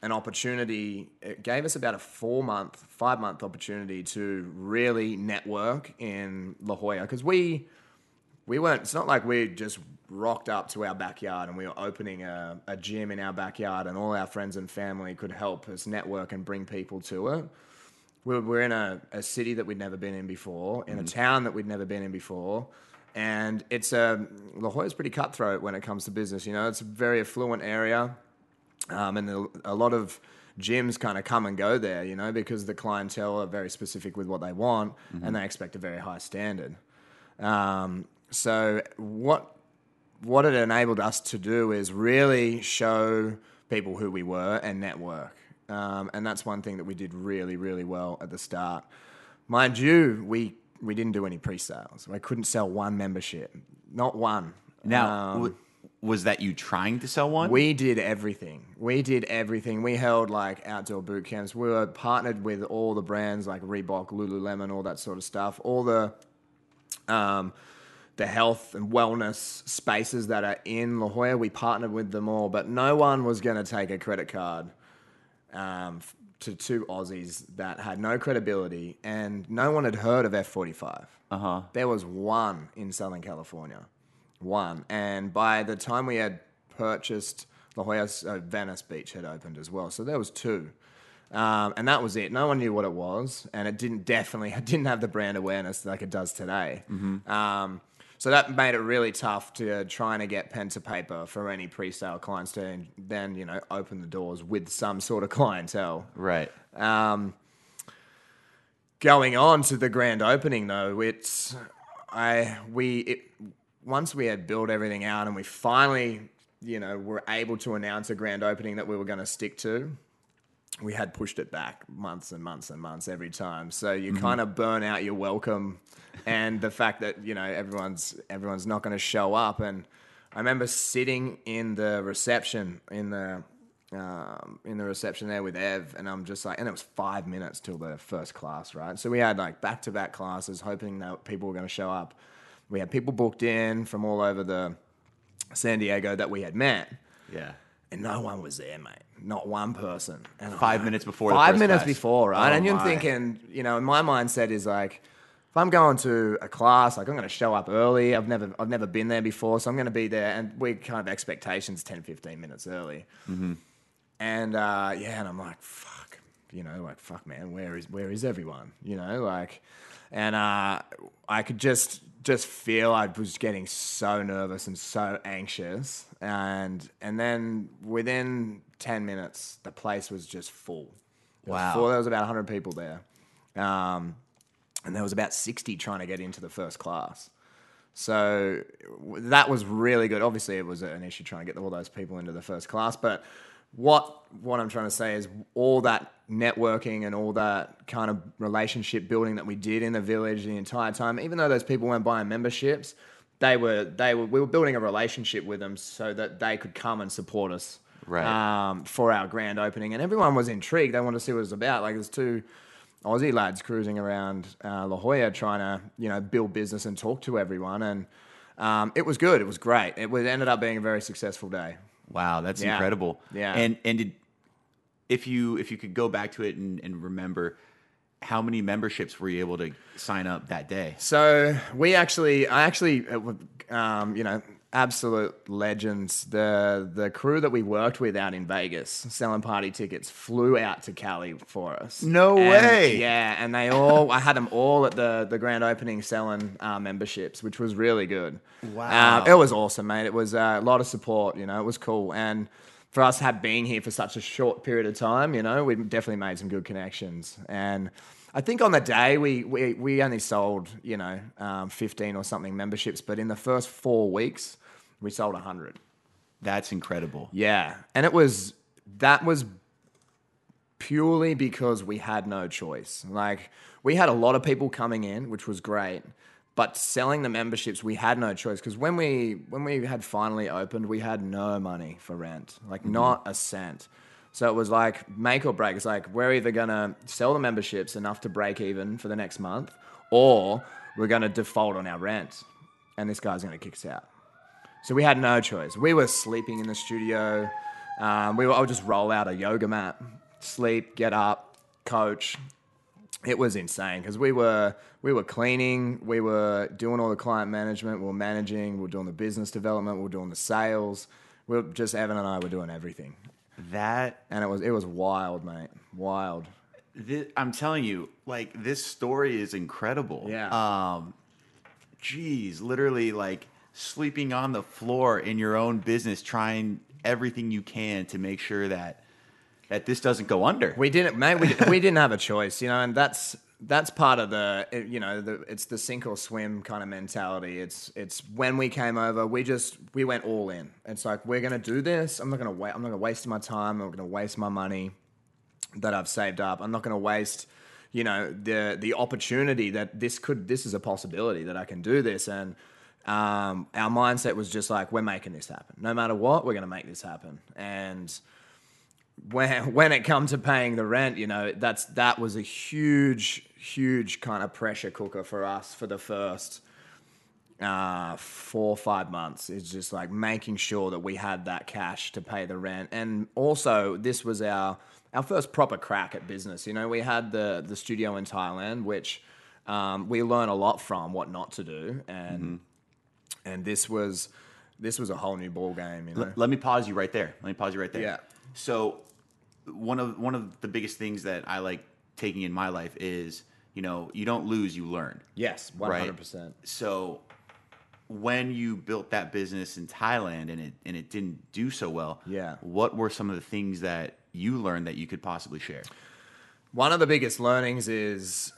Speaker 2: an opportunity. It gave us about a four month, five month opportunity to really network in La Jolla because we we weren't. It's not like we just rocked up to our backyard and we were opening a, a gym in our backyard and all our friends and family could help us network and bring people to it. We're, we're in a, a city that we'd never been in before, in a mm-hmm. town that we'd never been in before. And it's a, La Jolla's pretty cutthroat when it comes to business. You know, it's a very affluent area um, and a, lot of gyms kind of come and go there, you know, because the clientele are very specific with what they want and they expect a very high standard. Um, so what what it enabled us to do is really show people who we were and network, um, and that's one thing that we did really really well at the start. Mind you, we we didn't do any pre-sales. We couldn't sell one membership, not one.
Speaker 1: now,
Speaker 2: Um,
Speaker 1: was that you trying to sell one?
Speaker 2: we did everything. We did everything. We held like outdoor boot camps. We were partnered with all the brands like Reebok, Lululemon, all that sort of stuff. All the um, the health and wellness spaces that are in La Jolla, we partnered with them all. But no one was going to take a credit card um, to two Aussies that had no credibility, and no one had heard of F45.
Speaker 1: Uh-huh.
Speaker 2: There was one in Southern California, one, and by the time we had purchased La Jolla, uh, Venice Beach had opened as well, so there was two. Um, and that was it. No one knew what it was, and it didn't definitely (laughs) it didn't have the brand awareness like it does today. Um, so that made it really tough to trying to get pen to paper for any pre-sale clients to then you know open the doors with some sort of clientele.
Speaker 1: right.
Speaker 2: Um, going on to the grand opening, though, it's I we it, once we had built everything out and we finally, you know, were able to announce a grand opening that we were going to stick to. We had pushed it back months and months and months every time, so you kind of burn out your welcome, and the fact that you know everyone's everyone's not going to show up. And I remember sitting in the reception in the um, in the reception there with Ev, and I'm just like, and it was five minutes till the first class, right? So we had like back to back classes, hoping that people were going to show up. We had people booked in from all over the San Diego that we had met,
Speaker 1: Yeah.
Speaker 2: and no one was there, mate. Not one person. And
Speaker 1: Five
Speaker 2: like-
Speaker 1: minutes before the
Speaker 2: Five minutes before, right?
Speaker 1: Oh
Speaker 2: and you're thinking, you know, my mindset is like, if I'm going to a class, like I'm going to show up early. I've never, I've never been there before, so I'm going to be there. And we kind of expectations 10, 15 minutes early. And uh, yeah, and I'm like, fuck, you know, like fuck, man, where is where is everyone? You know, like, and uh, I could just just feel I was getting so nervous and so anxious, and and then within ten minutes, the place was just full. It was
Speaker 1: Wow.
Speaker 2: full. there was about hundred people there, um, and there was about sixty trying to get into the first class. So that was really good. Obviously, it was an issue trying to get all those people into the first class. But what what I'm trying to say is all that networking and all that kind of relationship building that we did in the village the entire time, even though those people weren't buying memberships, they were they were we were building a relationship with them so that they could come and support us
Speaker 1: Right.
Speaker 2: um, for our grand opening. And everyone was intrigued. They wanted to see what it was about. Like there's two Aussie lads cruising around uh, La Jolla trying to, you know, build business and talk to everyone. And um, it was good. It was great. It was, ended up being a very successful day.
Speaker 1: Wow, that's
Speaker 2: Yeah.
Speaker 1: incredible.
Speaker 2: Yeah.
Speaker 1: And and did, if you if you could go back to it and, and remember how many memberships were you able to sign up that day?
Speaker 2: So we actually, I actually, uh, um, you know, absolute legends. The the crew that we worked with out in Vegas selling party tickets flew out to Cali for us.
Speaker 1: No
Speaker 2: And-
Speaker 1: way.
Speaker 2: Yeah, and they all, I had them all at the the grand opening selling uh, memberships, which was really good.
Speaker 1: Wow.
Speaker 2: Um, it was awesome, mate. It was uh, a lot of support. You know, it was cool and. For us, have been here for such a short period of time, you know, we definitely made some good connections. And I think on the day we we, we only sold you know um, fifteen or something memberships, but in the first four weeks we sold hundred.
Speaker 1: That's incredible.
Speaker 2: Yeah, and it was that was purely because we had no choice. Like we had a lot of people coming in, which was great, but selling the memberships we had no choice because when we when we had finally opened, we had no money for rent, like mm-hmm. not a cent. So it was like make or break. It's like we're either gonna sell the memberships enough to break even for the next month, or we're gonna default on our rent, and this guy's gonna kick us out. So we had no choice. We were sleeping in the studio. Um, we were, I would just roll out a yoga mat, sleep, get up, coach. It was insane because we were we were cleaning, we were doing all the client management, we were managing, we were doing the business development, we were doing the sales. We were just Evan and I were doing everything,
Speaker 1: That
Speaker 2: and it was it was wild, mate, wild.
Speaker 1: thi- I'm telling you, like this story is incredible.
Speaker 2: Yeah.
Speaker 1: Um, geez, literally like sleeping on the floor in your own business, trying everything you can to make sure that that this doesn't go under.
Speaker 2: We didn't, mate. We, we didn't have a choice, you know, and that's that's part of the, you know, the, it's the sink or swim kind of mentality. It's it's when we came over, we just we went all in. It's like we're gonna do this. I'm not gonna wait. I'm not gonna waste my time. I'm not gonna waste my money that I've saved up. I'm not gonna waste, you know, the the opportunity that this could this is a possibility that I can do this and. Um, our mindset was just like we're making this happen. No matter what, we're going to make this happen. And when (laughs) when it come to paying the rent, you know, that's that was a huge, huge kind of pressure cooker for us for the first uh, four or five months. It's just like making sure that we had that cash to pay the rent, and also this was our our first proper crack at business. You know, we had the the studio in Thailand, which um, we learn a lot from what not to do, and and this was this was a whole new ball game. You know,
Speaker 1: Let me pause you right there. Let me pause you right there.
Speaker 2: Yeah.
Speaker 1: So one of one of the biggest things that I like taking in my life is, you know, you don't lose, you learn.
Speaker 2: yes, hundred percent.
Speaker 1: So when you built that business in Thailand and it and it didn't do so well,
Speaker 2: Yeah.
Speaker 1: What were some of the things that you learned that you could possibly share?
Speaker 2: One of the biggest learnings is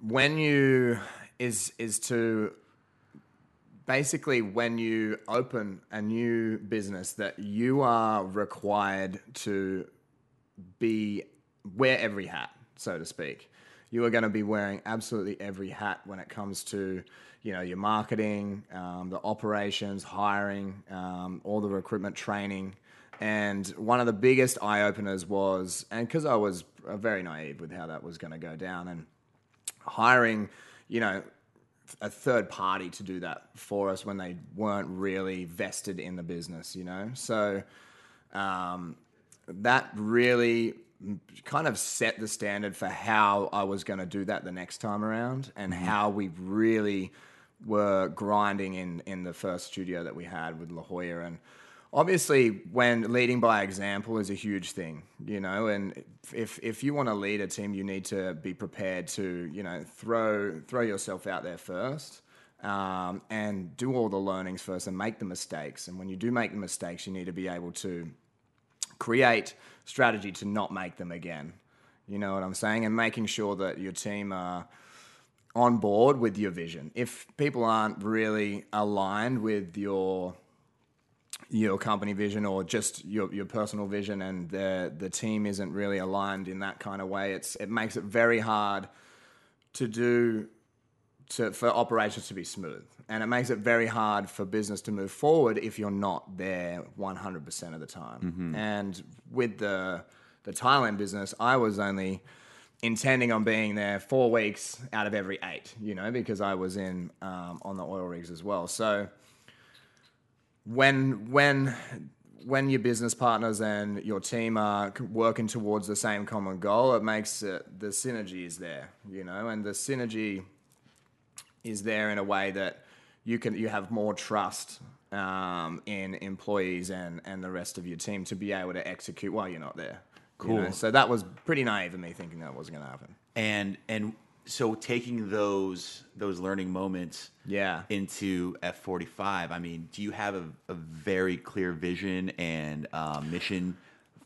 Speaker 2: when you is is to basically when you open a new business that you are required to be wear every hat, so to speak. You are going to be wearing absolutely every hat when it comes to, you know, your marketing, um, the operations, hiring, um, all the recruitment training, And one of the biggest eye openers was, and because I was very naive with how that was going to go down, and hiring, you know, a third party to do that for us when they weren't really vested in the business, you know? So um, that really kind of set the standard for how I was going to do that the next time around and how we really were grinding in, in the first studio that we had with La Jolla. And obviously, when leading by example is a huge thing, you know, and if, if you want to lead a team, you need to be prepared to, you know, throw, throw yourself out there first. Um, and do all the learnings first and make the mistakes. And when you do make the mistakes, you need to be able to create strategy to not make them again. You know what I'm saying? And making sure that your team are on board with your vision. If people aren't really aligned with your your company vision or just your, your personal vision and the the team isn't really aligned in that kind of way, it's it makes it very hard to do to, for operations to be smooth. And it makes it very hard for business to move forward if you're not there 100% of the time.
Speaker 1: Mm-hmm.
Speaker 2: And with the, the Thailand business, I was only intending on being there four weeks out of every eight, you know, because I was in um, on the oil rigs as well. So when, when, when your business partners and your team are working towards the same common goal, it makes it, the synergy is there, you know, and the synergy is there in a way that you can you have more trust um, in employees and and the rest of your team to be able to execute while you're not there. you know?
Speaker 1: Cool.
Speaker 2: So that was pretty naive of me thinking that wasn't going to happen.
Speaker 1: And and so taking those those learning moments
Speaker 2: Yeah.
Speaker 1: into F45, I mean, do you have a, a very clear vision and uh, mission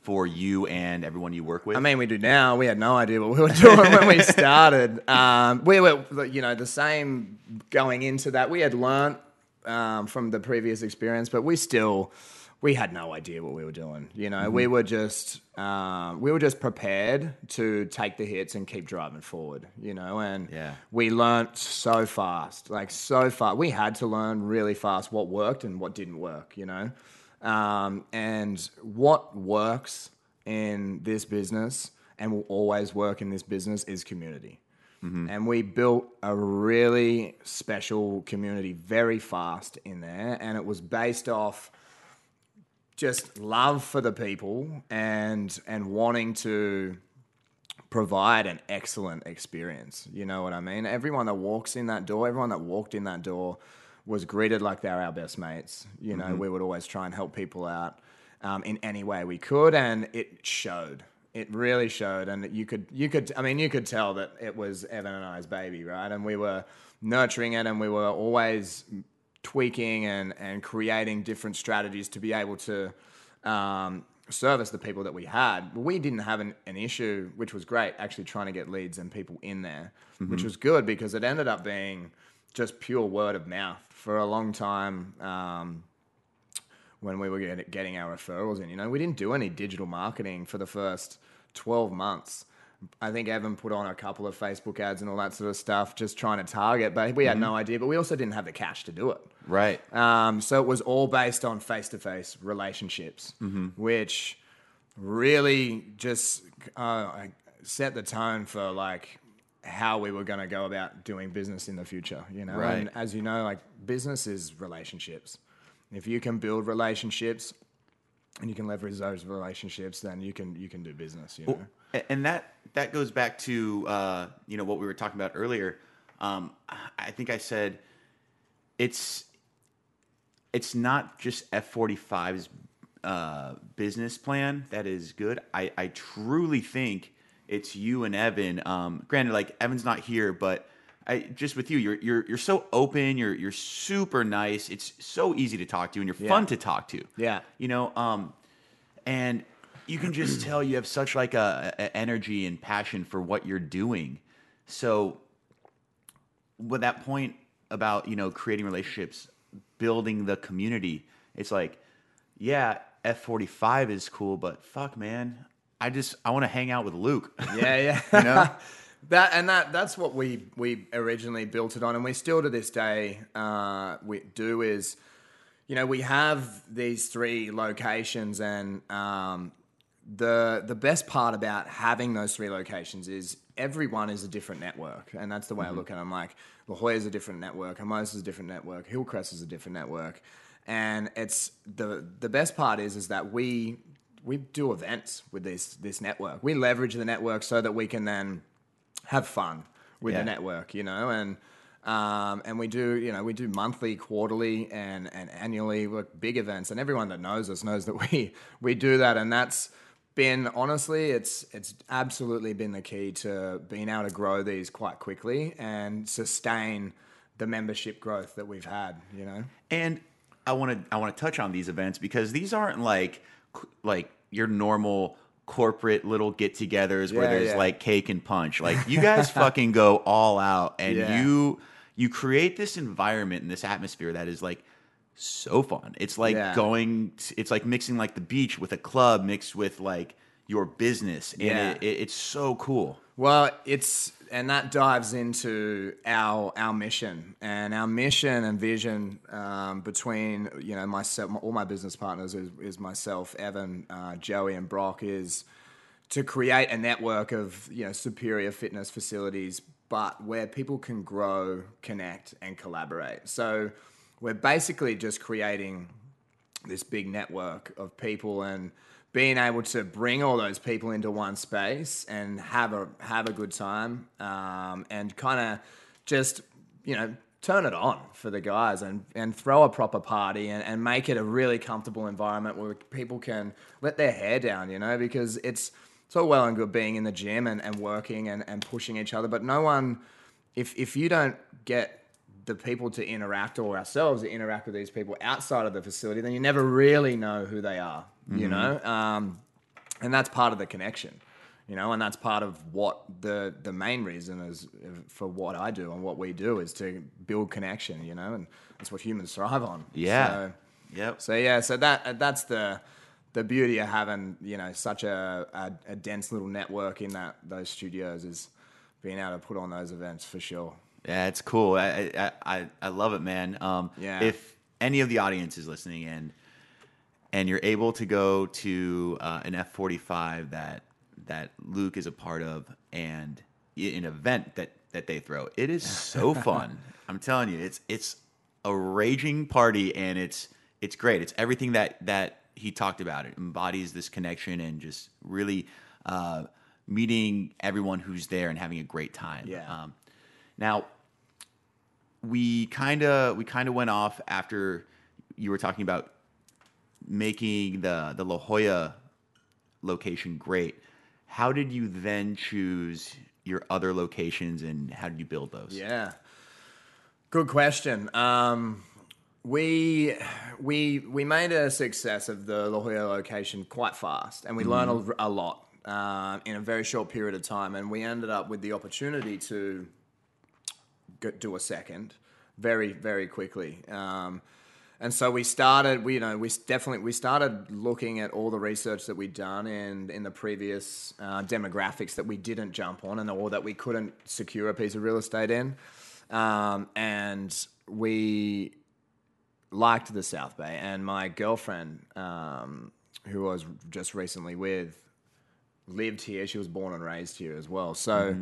Speaker 1: for you and everyone you work with?
Speaker 2: I mean, we do now. We had no idea what we were doing when we (laughs) started. Um, we were, you know, the same going into that. We had learnt um, from the previous experience, but we still, we had no idea what we were doing. You know, we were just, um, we were just prepared to take the hits and keep driving forward. You know, and
Speaker 1: Yeah.
Speaker 2: we learned so fast, like so fast. We had to learn really fast what worked and what didn't work. You know, um, and what works in this business and will always work in this business is community. And we built a really special community very fast in there, and it was based off just love for the people and and wanting to provide an excellent experience. You know what I mean? Everyone that walks in that door, everyone that walked in that door was greeted like they're our best mates. You know, we would always try and help people out um, in any way we could, and it showed. It really showed, and you could, you could, I mean, you could tell that it was Evan and I's baby, right? And we were nurturing it, and we were always tweaking and, and creating different strategies to be able to um, service the people that we had. We didn't have an, an issue, which was great, actually trying to get leads and people in there, which was good because it ended up being just pure word of mouth for a long time. Um, when we were getting our referrals in, you know, we didn't do any digital marketing for the first 12 months. I think Evan put on a couple of Facebook ads and all that sort of stuff, just trying to target, but we had no idea. But we also didn't have the cash to do it.
Speaker 1: right.
Speaker 2: Um, so it was all based on face to face relationships, which really just uh, set the tone for like how we were going to go about doing business in the future. You know,
Speaker 1: Right.
Speaker 2: and as you know, like business is relationships. If you can build relationships and you can leverage those relationships, then you can you can do business. You know.
Speaker 1: And that that goes back to uh, you know what we were talking about earlier. Um, I think I said it's it's not just F45's uh, business plan that is good. I, I truly think it's you and Evan. Um, granted, like Evan's not here, but I just with you, you're you're you're so open. You're you're super nice. It's so easy to talk to, and you're fun to talk to.
Speaker 2: Yeah.
Speaker 1: you know. Um, and you can just tell you have such like a, a energy and passion for what you're doing. So with that point about you know creating relationships, building the community, it's like, yeah, F forty five is cool, but fuck, man, I just I want to hang out with Luke.
Speaker 2: Yeah, (laughs) yeah.
Speaker 1: You know? (laughs)
Speaker 2: that and that that's what we we originally built it on, and we still to this day uh, we do is, you know, we have these three locations, and um, the the best part about having those three locations is everyone is a different network, and that's the way I look at it. I'm like, La Jolla is a different network, Hermosa is a different network, Hillcrest is a different network, and it's the the best part is is that we we do events with this this network. We leverage the network so that we can then have fun with
Speaker 1: Yeah.
Speaker 2: the network, you know, and um, and we do, you know, we do monthly, quarterly, and and annually like big events, and everyone that knows us knows that we we do that, and that's been honestly, it's it's absolutely been the key to being able to grow these quite quickly and sustain the membership growth that we've had, you know.
Speaker 1: And I want to I want to touch on these events because these aren't like like your normal corporate little get-togethers where there's
Speaker 2: yeah.
Speaker 1: like cake and punch. Like (laughs) you guys fucking go all out and
Speaker 2: Yeah.
Speaker 1: you you create this environment and this atmosphere that is like so fun. It's like
Speaker 2: Yeah.
Speaker 1: going it's like mixing like the beach with a club mixed with like your business and
Speaker 2: Yeah.
Speaker 1: it, it, it's so cool.
Speaker 2: Well, it's and that dives into our our mission and our mission and vision um, between you know myself, all my business partners is, is myself, Evan, uh, Joey, and Brock is to create a network of you know superior fitness facilities, but where people can grow, connect, and collaborate. So we're basically just creating this big network of people and being able to bring all those people into one space and have a have a good time um, and kind of just you know turn it on for the guys and, and throw a proper party and, and make it a really comfortable environment where people can let their hair down you know because it's it's all well and good being in the gym and, and working and, and pushing each other but no one if if you don't get the people to interact or ourselves to interact with these people outside of the facility, then you never really know who they are, you know? Um, and that's part of the connection, you know, and that's part of what the, the main reason is uh, for what I do and what we do is to build connection, you know, and that's what humans thrive on.
Speaker 1: Yeah.
Speaker 2: So,
Speaker 1: Yep.
Speaker 2: so yeah, so that that's the the beauty of having you know such a, a, a dense little network in that those studios is being able to put on those events for sure.
Speaker 1: Yeah, it's cool. I I, I, I love it, man. Um,
Speaker 2: Yeah.
Speaker 1: If any of the audience is listening and and you're able to go to uh, an F forty five that that Luke is a part of and an event that that they throw, it is so (laughs) fun. I'm telling you, it's it's a raging party and it's it's great. It's everything that that he talked about. It embodies this connection and just really uh, meeting everyone who's there and having a great time.
Speaker 2: Yeah.
Speaker 1: Um, now, we kind of we kind of went off after you were talking about making the the La Jolla location great. How did you then choose your other locations and how did you build those?
Speaker 2: Yeah. Good question. Um, we we we made a success of the La Jolla location quite fast, and we learned a, a lot uh, in a very short period of time. And we ended up with the opportunity to do a second very very quickly. Um, and so we started, we, you know, we definitely we started looking at all the research that we'd done in in the previous uh, demographics that we didn't jump on and or that we couldn't secure a piece of real estate in, um, and we liked the South Bay. And my girlfriend, um, who I was just recently with, lived here. She was born and raised here as well. So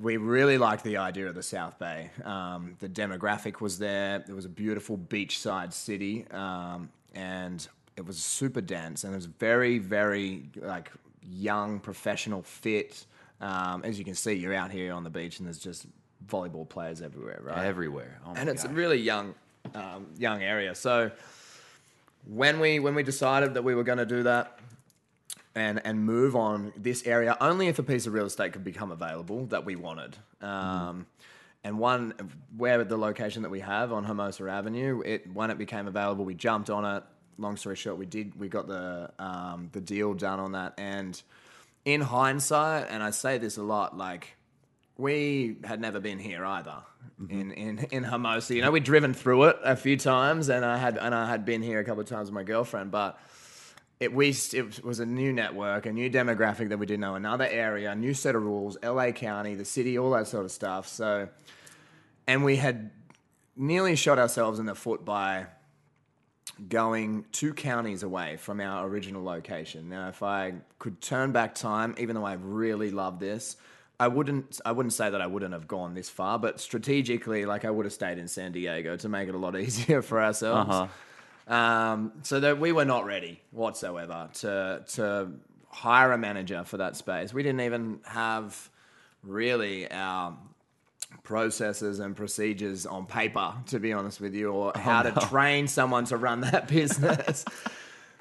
Speaker 2: we really liked the idea of the South Bay. Um, the demographic was there. It was a beautiful beachside city, um, and it was super dense and it was very, very like young, professional, fit. Um, as you can see, you're out here on the beach and there's just volleyball players everywhere, right?
Speaker 1: Everywhere. Oh
Speaker 2: and it's a really young, um, young area. So when we when we decided that we were going to do that and and move on this area only if a piece of real estate could become available that we wanted. Um, And one where the location that we have on Hermosa Avenue, it when it became available, we jumped on it. Long story short, we did we got the um, the deal done on that. And in hindsight, and I say this a lot, like we had never been here either in, in, in Hermosa. You know, we'd driven through it a few times, and I had and I had been here a couple of times with my girlfriend, but it we it was a new network, a new demographic that we didn't know, another area, a new set of rules, LA County, the city, all that sort of stuff. So, and we had nearly shot ourselves in the foot by going two counties away from our original location. Now, if I could turn back time, even though I really love this, I wouldn't. I wouldn't say that I wouldn't have gone this far, but strategically, like I would have stayed in San Diego to make it a lot (laughs) easier for ourselves.
Speaker 1: Uh-huh.
Speaker 2: Um, so that we were not ready whatsoever to to hire a manager for that space. We didn't even have really our processes and procedures on paper, to be honest with you, or how to (laughs) train someone to run that business.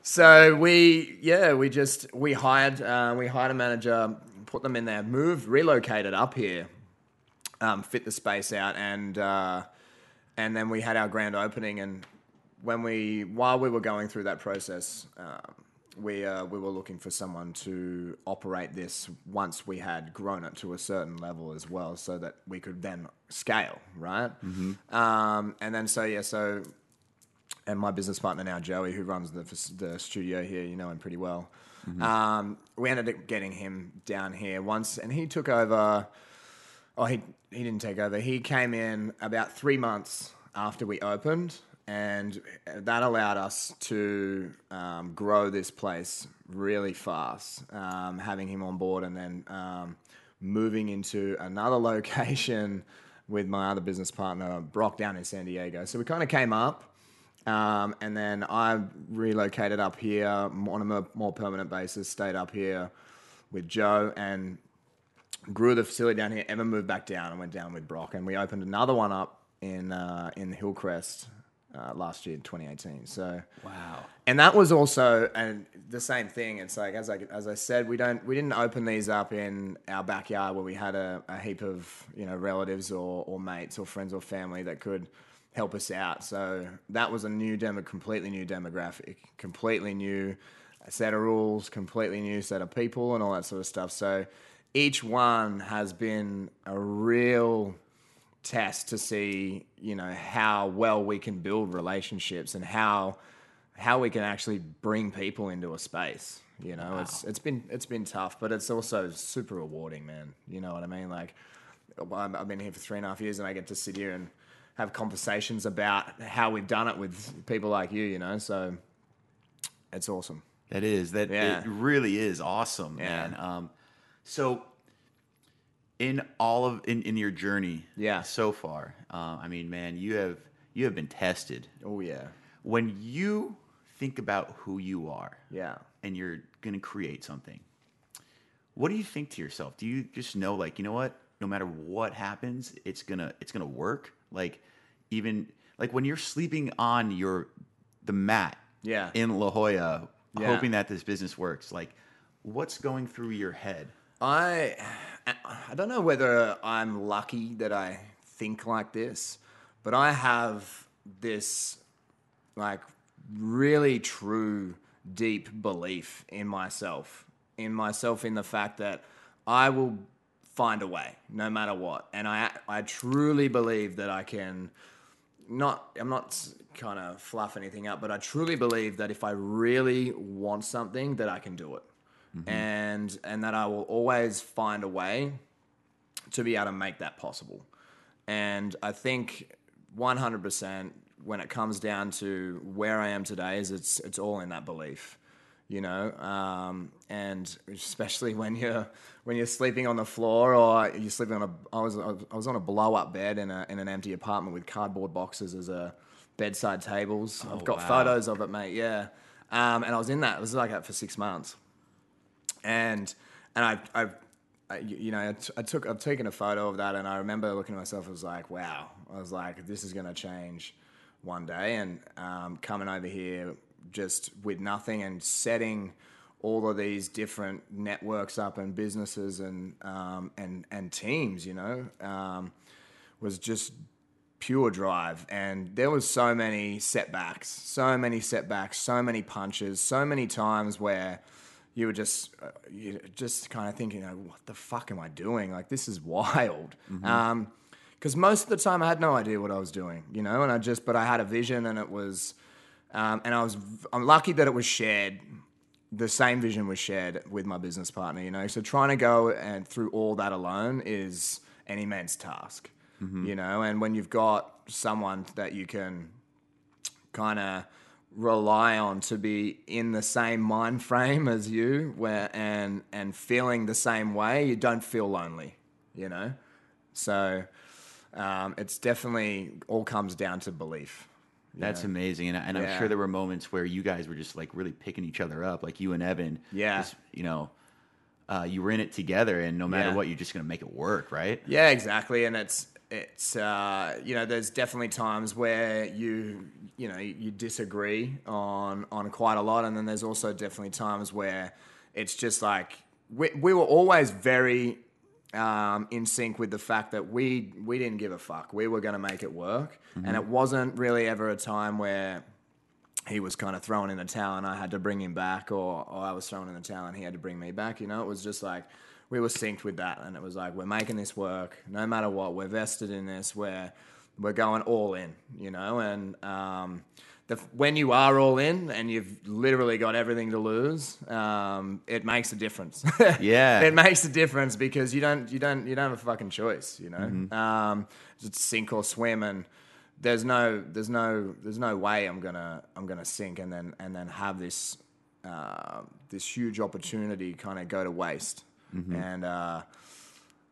Speaker 2: so we, yeah, we just we hired uh, we hired a manager, put them in there, moved, relocated up here, um, fit the space out, and uh, and then we had our grand opening. And when we while we were going through that process. Um, we uh, we were looking for someone to operate this once we had grown it to a certain level as well, so that we could then scale, right? Um, and then so yeah, so and my business partner now, Joey, who runs the the studio here, you know him pretty well. Um, we ended up getting him down here once, and he took over. Oh, he he didn't take over. He came in about three months after we opened, and that allowed us to um, grow this place really fast. Um, having him on board, and then um, moving into another (laughs) location with my other business partner, Brock, down in San Diego. So we kind of came up. Um, and then I relocated up here on a more, permanent basis, stayed up here with Joe and grew the facility down here. Evan moved back down and went down with Brock, and we opened another one up in uh, in Hillcrest uh, last year, in 2018. So
Speaker 1: Wow.
Speaker 2: and that was also and the same thing. It's like as I as I said, we don't we didn't open these up in our backyard where we had a, a heap of you know relatives or, or mates or friends or family that could help us out. So that was a new demo, completely new demographic, completely new set of rules, completely new set of people, and all that sort of stuff. So each one has been a real test to see you know how well we can build relationships and how how we can actually bring people into a space you know it's it's been it's been tough but it's also super rewarding man you know what i mean like i've been here for three and a half years and i get to sit here and have conversations about how we've done it with people like you you know so it's awesome
Speaker 1: That is that.
Speaker 2: Yeah.
Speaker 1: It really is awesome,
Speaker 2: Yeah.
Speaker 1: man. Um, so in all of in, in your journey,
Speaker 2: Yeah.
Speaker 1: so far, uh, I mean, man, you have you have been tested.
Speaker 2: oh yeah
Speaker 1: When you think about who you are,
Speaker 2: yeah
Speaker 1: and you're going to create something, what do you think to yourself? Do you just know, like, you know what? No matter what happens, it's gonna it's gonna work. Like, even like when you're sleeping on your the mat,
Speaker 2: Yeah.
Speaker 1: in La Jolla,
Speaker 2: Yeah.
Speaker 1: hoping that this business works. Like, what's going through your head?
Speaker 2: I (sighs) I don't know whether I'm lucky that I think like this, but I have this like really true deep belief in myself, in myself in the fact that I will find a way no matter what. And I I truly believe that I can not I'm not kind of fluff anything up, but I truly believe that if I really want something, that I can do it, and and that I will always find a way to be able to make that possible. And I think 100% when it comes down to where I am today is it's it's all in that belief, you know. Um, and especially (laughs) when you're when you're sleeping on the floor or you're sleeping on a I was I was on a blow up bed in a in an empty apartment with cardboard boxes as a bedside tables. I've got
Speaker 1: wow.
Speaker 2: photos of it, mate. Yeah. Um, and I was in that. It was like that for six months and and I, I, I you know, I, took I've taken a photo of that, and I remember looking at myself. I was like, wow. I was like, this is gonna change one day, and um, coming over here just with nothing and setting all of these different networks up and businesses and um, and and teams, you know, um, was just pure drive and there was so many setbacks so many setbacks so many punches so many times where you were just uh, you just kind of thinking like, what the fuck am i doing like this is (laughs) wild because most of the time i had no idea what i was doing you know and i just but i had a vision and it was um, and i was i'm lucky that it was shared the same vision was shared with my business partner, you know. So trying to go and through all that alone is an immense task, you know. And when you've got someone that you can kind of rely on to be in the same mind frame as you where and and feeling the same way you don't feel lonely you know so um, it's definitely all comes down to belief
Speaker 1: That's amazing, and, and I'm sure there were moments where you guys were just like really picking each other up, like you and Evan.
Speaker 2: Yeah.
Speaker 1: just, you know, uh, you were in it together, and no matter
Speaker 2: Yeah.
Speaker 1: what, you're just gonna make it work, right?
Speaker 2: Yeah, exactly. And it's it's uh, you know there's definitely times where you you know you disagree on on quite a lot, and then there's also definitely times where it's just like we we were always very um, in sync with the fact that we we didn't give a fuck. We were going to make it work, and it wasn't really ever a time where he was kind of thrown in the towel and I had to bring him back, or, or I was thrown in the towel and he had to bring me back. You know, it was just like we were synced with that, and it was like we're making this work, no matter what. We're vested in this. We're we're going all in. You know, and um, the, when you are all in and you've literally got everything to lose, um, it makes a difference. (laughs)
Speaker 1: Yeah.
Speaker 2: it makes a difference because you don't you don't you don't have a fucking choice. You know, um, it's sink or swim and there's no there's no there's no way I'm gonna I'm gonna sink and then and then have this uh, this huge opportunity kind of go to waste. And uh,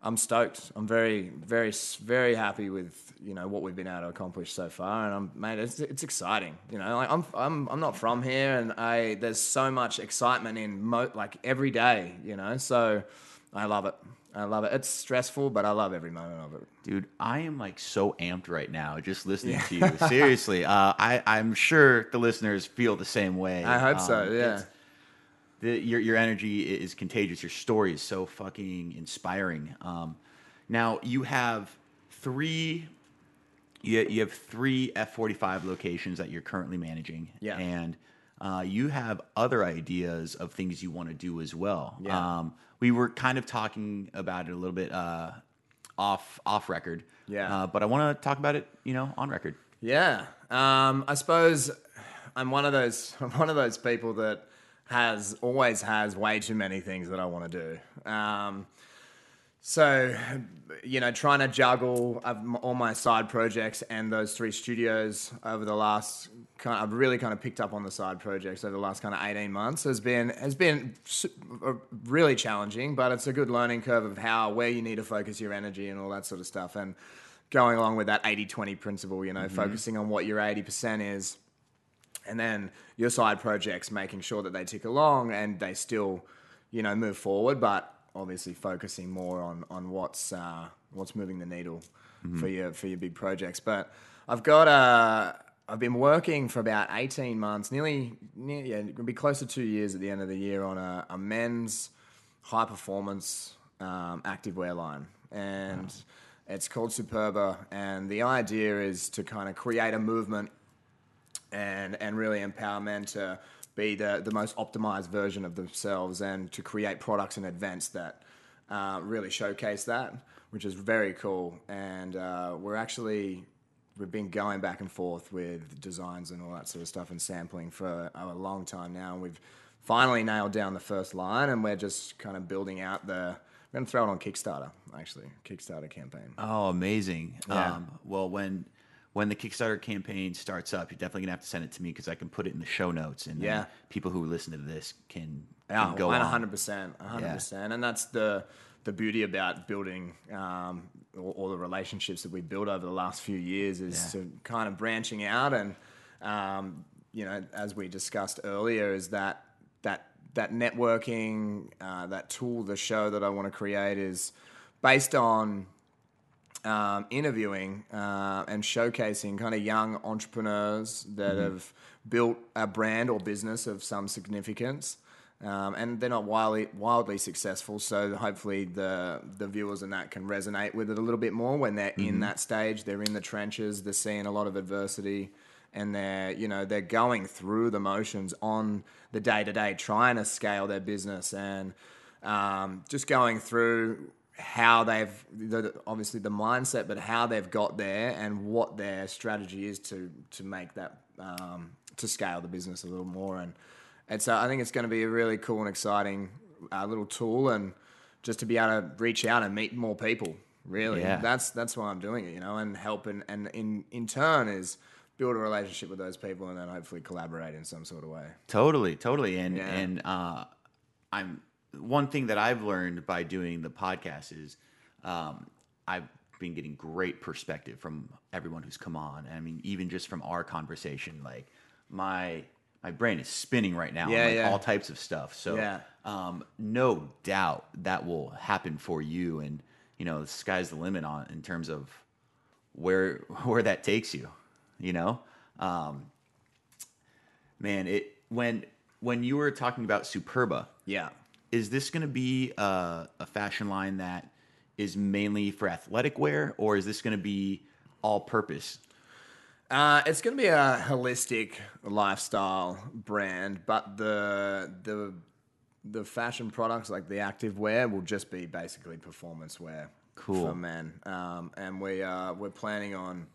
Speaker 2: I'm stoked. I'm very very very happy with you know what we've been able to accomplish so far, and I'm mate. It's, it's exciting. You know, like I'm I'm I'm not from here, and I there's so much excitement in mo- like every day. You know, so I love it. I love it. It's stressful, but I love every moment of it.
Speaker 1: Dude, I am like so amped right now just listening to you. Seriously, uh, I I'm sure the listeners feel the same way.
Speaker 2: I hope so,
Speaker 1: Um,
Speaker 2: yeah.
Speaker 1: The, your your energy is contagious. Your story is so fucking inspiring. Um, now you have three. You, you have three F forty five locations that you're currently managing.
Speaker 2: Yeah.
Speaker 1: and uh, you have other ideas of things you want to do as well.
Speaker 2: Yeah.
Speaker 1: Um, we were kind of talking about it a little bit uh, off off record.
Speaker 2: Yeah.
Speaker 1: Uh, but I want to talk about it, you know, on record.
Speaker 2: Yeah, um, I suppose I'm one of those I'm (laughs) one of those people that has always has way too many things that I want to do. Um, so, you know, trying to juggle all my side projects and those three studios over the last kind, I've really kind of picked up on the side projects over the last kind of eighteen months has been has been uh, really challenging, but it's a good learning curve of how where you need to focus your energy and all that sort of stuff, and going along with that 80-20 principle, you know, focusing on what your eighty percent is and then your side projects making sure that they tick along and they still you know move forward but obviously focusing more on on what's uh, what's moving the needle for your for your big projects but i've got uh I've been working for about 18 months, nearly, near, yeah, it'll be close to two years at the end of the year on a, a men's high performance um, activewear line. And it's called Superba. And the idea is to kind of create a movement and and really empower men to be the, the most optimized version of themselves and to create products and events that uh, really showcase that, which is very cool. And uh, we're actually we've been going back and forth with designs and all that sort of stuff and sampling for a long time now. And we've finally nailed down the first line, and we're just kind of building out the. We're gonna throw it on Kickstarter, actually, Kickstarter campaign.
Speaker 1: Oh, amazing.
Speaker 2: Yeah.
Speaker 1: Um, well, when when the Kickstarter campaign starts up, you're definitely gonna have to send it to me because I can put it in the show notes, and
Speaker 2: Yeah.
Speaker 1: people who listen to this can,
Speaker 2: Yeah,
Speaker 1: can go
Speaker 2: one
Speaker 1: on.
Speaker 2: hundred percent, hundred
Speaker 1: Yeah.
Speaker 2: percent, and that's the the beauty about building um, all, all the relationships that we've built over the last few years is
Speaker 1: Yeah.
Speaker 2: to kind of branching out and um, you know as we discussed earlier is that that that networking uh, that tool the show that I want to create is based on um, interviewing uh, and showcasing kind of young entrepreneurs that have built a brand or business of some significance. Um, and they're not wildly wildly successful, so hopefully the the viewers and that can resonate with it a little bit more when they're in that stage. They're in the trenches. They're seeing a lot of adversity, and they're you know they're going through the motions on the day to day, trying to scale their business and um, just going through how they've the, obviously the mindset, but how they've got there and what their strategy is to to make that um, to scale the business a little more. And and so I think it's going to be a really cool and exciting uh, little tool, and just to be able to reach out and meet more people. Really,
Speaker 1: Yeah.
Speaker 2: that's that's why I'm doing it, you know, and help and, and in in turn is build a relationship with those people, and then hopefully collaborate in some sort of way.
Speaker 1: Totally, totally. And
Speaker 2: Yeah.
Speaker 1: and uh, I'm one thing that I've learned by doing the podcast is um, I've been getting great perspective from everyone who's come on. I mean, even just from our conversation, like my my brain is spinning right now.
Speaker 2: Yeah,
Speaker 1: like,
Speaker 2: yeah.
Speaker 1: all types of stuff. So
Speaker 2: Yeah.
Speaker 1: um, no doubt that will happen for you. And you know, the sky's the limit on in terms of where (laughs) where that takes you. You know. Um, man it when when you were talking about superba
Speaker 2: Yeah.
Speaker 1: Is this going to be a, a fashion line that is mainly for athletic wear or is this going to be all purpose
Speaker 2: Uh, it's going to be a holistic lifestyle brand, but the the the fashion products like the active wear will just be basically performance wear
Speaker 1: Cool.
Speaker 2: for men. Um, and we uh, we're planning on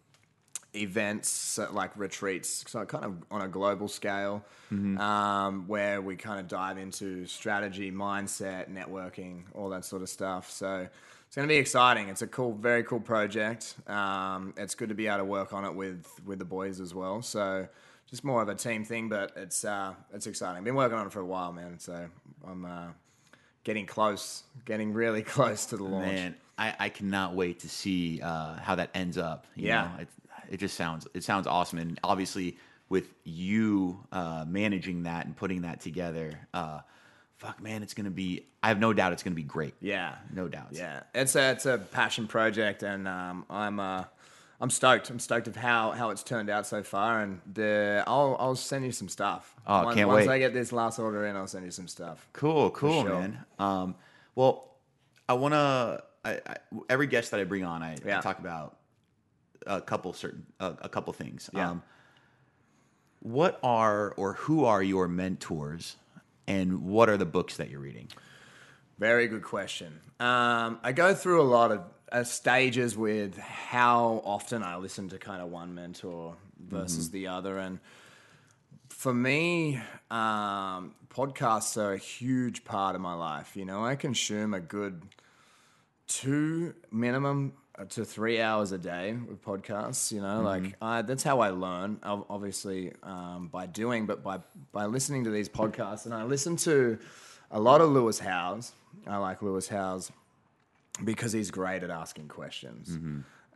Speaker 2: events like retreats, so kind of on a global scale, um, where we kind of dive into strategy, mindset, networking, all that sort of stuff. So it's going to be exciting. It's a cool, very cool project. Um, it's good to be able to work on it with with the boys as well. So just more of a team thing, but it's uh, it's exciting. Been working on it for a while, man. So I'm uh, getting close, getting really (laughs) close to the launch.
Speaker 1: man i, I cannot wait to see uh, how that ends up you
Speaker 2: Yeah.
Speaker 1: know? It, just sounds it sounds awesome and obviously with you uh, managing that and putting that together uh, fuck man it's going to be i have no doubt it's going to be great
Speaker 2: Yeah,
Speaker 1: no doubt
Speaker 2: Yeah, it's a it's a passion project, and um, I'm uh, I'm stoked. I'm stoked of how, how it's turned out so far, and the I'll I'll send you some stuff.
Speaker 1: Oh,
Speaker 2: once,
Speaker 1: can't
Speaker 2: once
Speaker 1: wait.
Speaker 2: I get this last order in, I'll send you some stuff.
Speaker 1: Cool, cool,
Speaker 2: sure.
Speaker 1: man. Um, well, I want to. I, I, every guest that I bring on, I, I talk about a couple certain uh, a couple things.
Speaker 2: Yeah.
Speaker 1: Um, what are or who are your mentors, and what are the books that you're reading?
Speaker 2: Very good question. Um, I go through a lot of uh, stages with how often I listen to kind of one mentor versus the other, and for me, um, podcasts are a huge part of my life. You know, I consume a good two minimum to three hours a day with podcasts. You know, like I, that's how I learn. Obviously, um, by doing, but by by listening to these podcasts, and I listen to a lot of Lewis Howes. I like Lewis Howes because he's great at asking questions.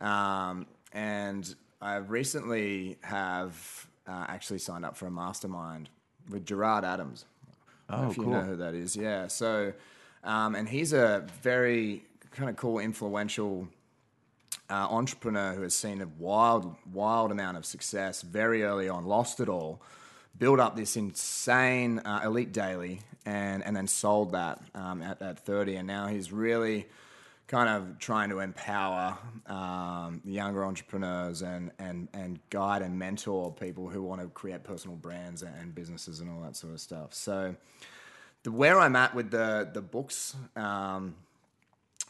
Speaker 2: Um, and I recently have uh, actually signed up for a mastermind with Gerard Adams. I don't know
Speaker 1: Oh,
Speaker 2: if you know who that is. Yeah. So, um, and he's a very kind of cool, influential uh, entrepreneur who has seen a wild, wild amount of success very early on, lost it all, built up this insane uh, elite daily, and and then sold that um, at, at 30, and now he's really kind of trying to empower um, younger entrepreneurs and, and, and guide and mentor people who want to create personal brands and businesses and all that sort of stuff. So, the where I'm at with the the books, um,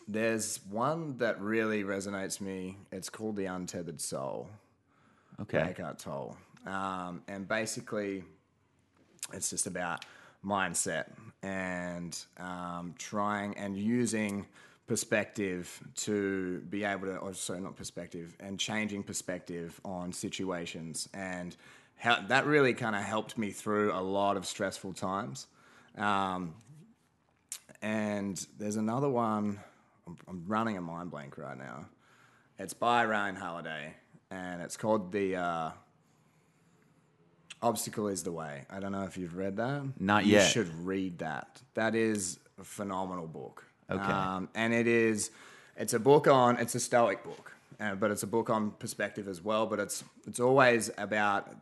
Speaker 2: there's one that really resonates me. It's called The Untethered Soul.
Speaker 1: Okay.
Speaker 2: Eckhart Tolle. Um, and basically, it's just about mindset and um, trying and using perspective to be able to, or sorry, not perspective, and changing perspective on situations. And how, that really kind of helped me through a lot of stressful times. Um, and there's another one, I'm, I'm running a mind blank right now. It's by Ryan Holiday, and it's called The uh, Obstacle is the Way. I don't know if you've read that.
Speaker 1: Not
Speaker 2: you
Speaker 1: yet.
Speaker 2: should read that. That is a phenomenal book.
Speaker 1: Okay.
Speaker 2: Um, and it is, it's a book on, it's a Stoic book, uh, but it's a book on perspective as well. But it's it's always about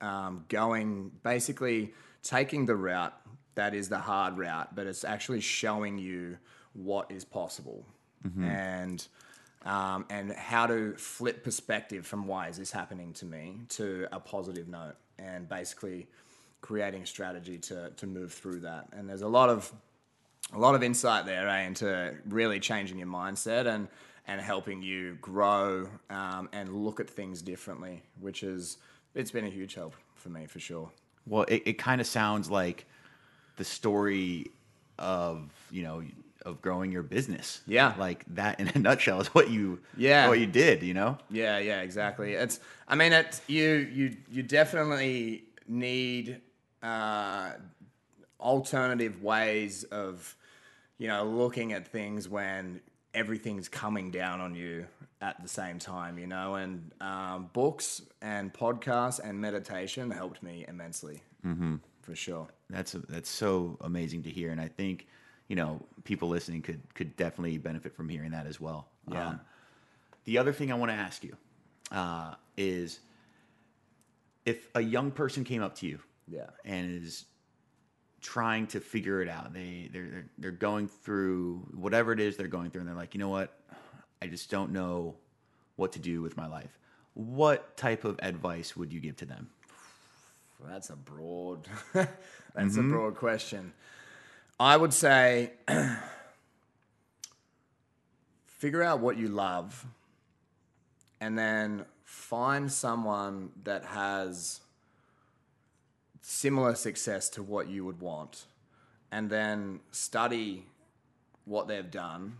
Speaker 2: um, going, basically taking the route that is the hard route, but it's actually showing you what is possible and um, and how to flip perspective from why is this happening to me to a positive note, and basically creating strategy to to move through that. And there's a lot of a lot of insight there eh, into really changing your mindset and and helping you grow um, and look at things differently, which is it's been a huge help for me for sure.
Speaker 1: Well, it, it kind of sounds like the story of you know of growing your business.
Speaker 2: Yeah.
Speaker 1: like that in a nutshell is what you
Speaker 2: Yeah.
Speaker 1: what you did. You know.
Speaker 2: Yeah, yeah, exactly. It's. I mean, it. You you you definitely need uh, alternative ways of, you know, looking at things when everything's coming down on you at the same time. You know, and um, books and podcasts and meditation helped me immensely. Mm-hmm. For sure.
Speaker 1: That's that's so amazing to hear, and I think you know people listening could could definitely benefit from hearing that as well.
Speaker 2: Yeah.
Speaker 1: Um, the other thing I want to ask you uh, is if a young person came up to you,
Speaker 2: Yeah.
Speaker 1: and is trying to figure it out, they they're they're, they're going through whatever it is they're going through, and they're like, you know what, I just don't know what to do with my life. What type of advice would you give to them?
Speaker 2: Well, that's a broad (laughs) that's a broad question. I would say (clears throat) figure out what you love and then find someone that has similar success to what you would want and then study what they've done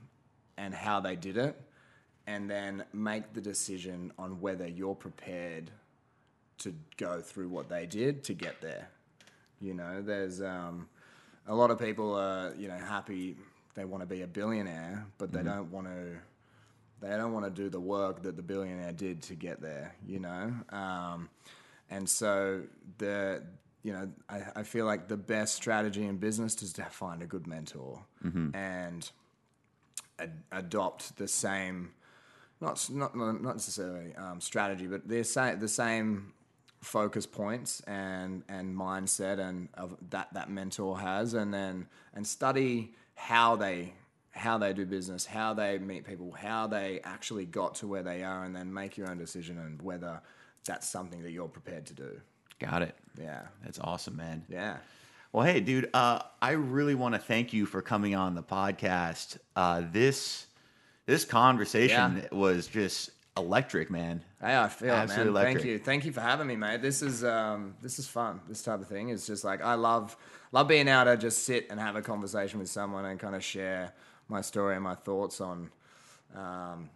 Speaker 2: and how they did it and then make the decision on whether you're prepared to go through what they did to get there. You know, there's um, a lot of people are you know happy they want to be a billionaire, but they don't want to they don't want to do the work that the billionaire did to get there. You know, um, and so the you know I, I feel like the best strategy in business is to find a good mentor and ad- adopt the same not not not necessarily um, strategy, but the same the same focus points and and mindset and of that that mentor has, and then and study how they how they do business, how they meet people, how they actually got to where they are, and then make your own decision and whether that's something that you're prepared to do.
Speaker 1: Got it.
Speaker 2: Yeah,
Speaker 1: That's awesome, man.
Speaker 2: yeah.
Speaker 1: Well, hey, dude, uh, I really want to thank you for coming on the podcast. Uh, this this conversation
Speaker 2: Yeah.
Speaker 1: was just electric, man.
Speaker 2: Hey, I feel
Speaker 1: Absolutely
Speaker 2: man. Thank you, thank you for having me, mate. This is um, this is fun. This type of thing is just like I love love being able to just sit and have a conversation with someone and kind of share my story and my thoughts on, um,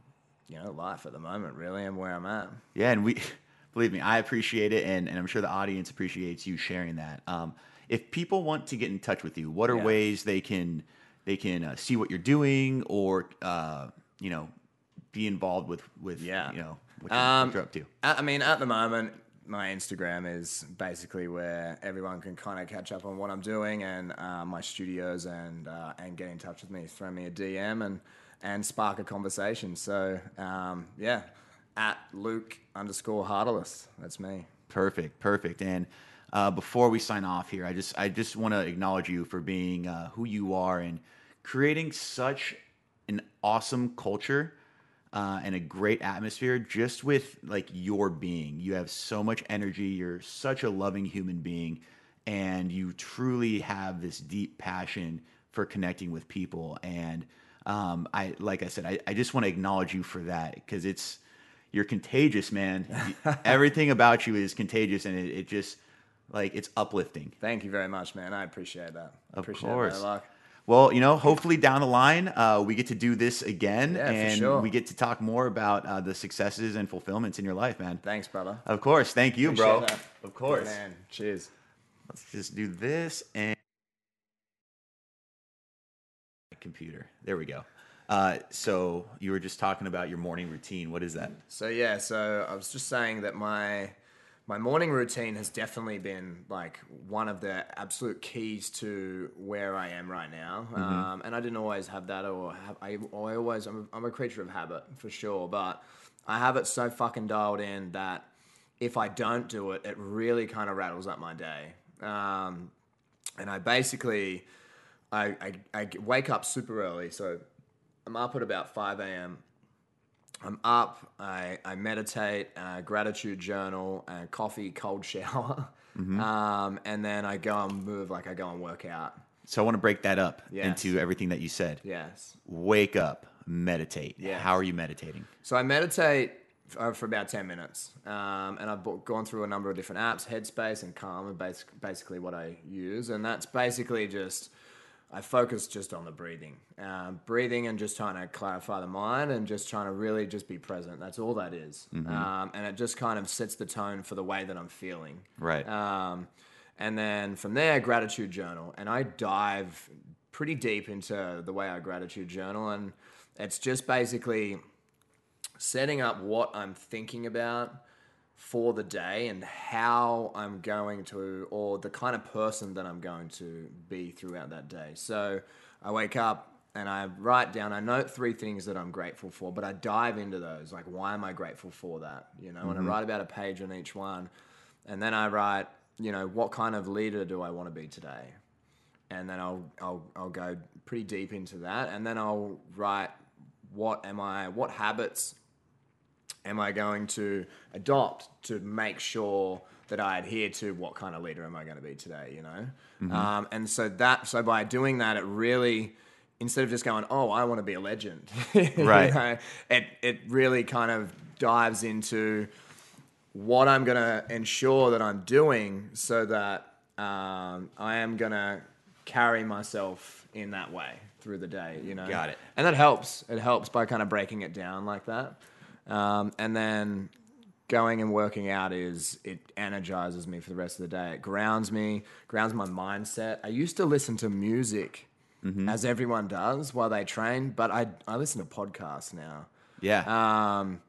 Speaker 2: you know, life at the moment, really, and where I'm at.
Speaker 1: Yeah, and we (laughs) believe me, I appreciate it, and, and I'm sure the audience appreciates you sharing that. Um, if people want to get in touch with you, what are
Speaker 2: Yeah.
Speaker 1: ways they can they can uh, see what you're doing, or uh, you know, be involved with with
Speaker 2: Yeah.
Speaker 1: you know what you're,
Speaker 2: Um,
Speaker 1: what you're up to?
Speaker 2: I mean, at the moment, my Instagram is basically where everyone can kind of catch up on what I'm doing and uh, my studios and uh, and get in touch with me, throw me a DM and and spark a conversation. So um, yeah, at Luke underscore Hartelust, that's me.
Speaker 1: Perfect, perfect. And uh, before we sign off here, I just I just want to acknowledge you for being uh, who you are and creating such an awesome culture uh, and a great atmosphere just with like your being. You have so much energy. You're such a loving human being, and you truly have this deep passion for connecting with people. And um, I, like I said, I, I just want to acknowledge you for that because it's you're contagious, man. (laughs) Everything about you is contagious, and it, it just like it's uplifting.
Speaker 2: Thank you very much, man. I appreciate that.
Speaker 1: Of
Speaker 2: appreciate
Speaker 1: course.
Speaker 2: That,
Speaker 1: Well, you know, hopefully down the line, uh, we get to do this again,
Speaker 2: Yeah,
Speaker 1: and
Speaker 2: sure.
Speaker 1: we get to talk more about uh, the successes and fulfillments in your life, man.
Speaker 2: thanks, brother.
Speaker 1: Of course, thank you, bro.
Speaker 2: That.
Speaker 1: Of course.
Speaker 2: Good man. Cheers.
Speaker 1: Let's just do this and computer. There we go. Uh, so you were just talking about your morning routine. What is that?
Speaker 2: So yeah, so I was just saying that my my morning routine has definitely been like one of the absolute keys to where I am right now. Um, and I didn't always have that, or have, I, I always I'm a, I'm a creature of habit for sure. But I have it so fucking dialed in that if I don't do it, it really kind of rattles up my day. Um, and I basically I, I, I wake up super early, so I'm up at about five a.m. I'm up, I, I meditate, uh, gratitude journal, uh, coffee, cold shower, (laughs) um, and then I go and move, like I go and work out.
Speaker 1: So I want to break that up
Speaker 2: Yes.
Speaker 1: into everything that you said.
Speaker 2: Yes.
Speaker 1: Wake up, meditate.
Speaker 2: Yes.
Speaker 1: How are you meditating?
Speaker 2: So I meditate uh, for about 10 minutes. Um, and I've gone through a number of different apps. Headspace and Calm are basic, basically what I use. And that's basically just I focus just on the breathing, um, breathing, and just trying to clarify the mind, and just trying to really just be present. That's all that is. um, and it just kind of sets the tone for the way that I'm feeling.
Speaker 1: Right.
Speaker 2: Um, and then from there, gratitude journal, and I dive pretty deep into the way I gratitude journal, and it's just basically setting up what I'm thinking about for the day and how I'm going to, or the kind of person that I'm going to be throughout that day. So I wake up and I write down, I note three things that I'm grateful for, but I dive into those. Like, why am I grateful for that? You know, and I mm-hmm. write about a page on each one. And then I write, you know, what kind of leader do I want to be today? And then I'll, I'll, I'll go pretty deep into that. And then I'll write, what am I, what habits am I going to adopt to make sure that I adhere to what kind of leader am I going to be today, you know? Um, and so that, so by doing that, it really, instead of just going, oh, I want to be a legend, (laughs) you
Speaker 1: Right.
Speaker 2: know, it, it really kind of dives into what I'm going to ensure that I'm doing so that um, I am going to carry myself in that way through the day, you know?
Speaker 1: Got it.
Speaker 2: And that helps. It helps by kind of breaking it down like that. Um, and then going and working out is it energizes me for the rest of the day. It grounds me, grounds my mindset. I used to listen to music as everyone does while they train, but I I listen to podcasts now.
Speaker 1: yeah.
Speaker 2: Um,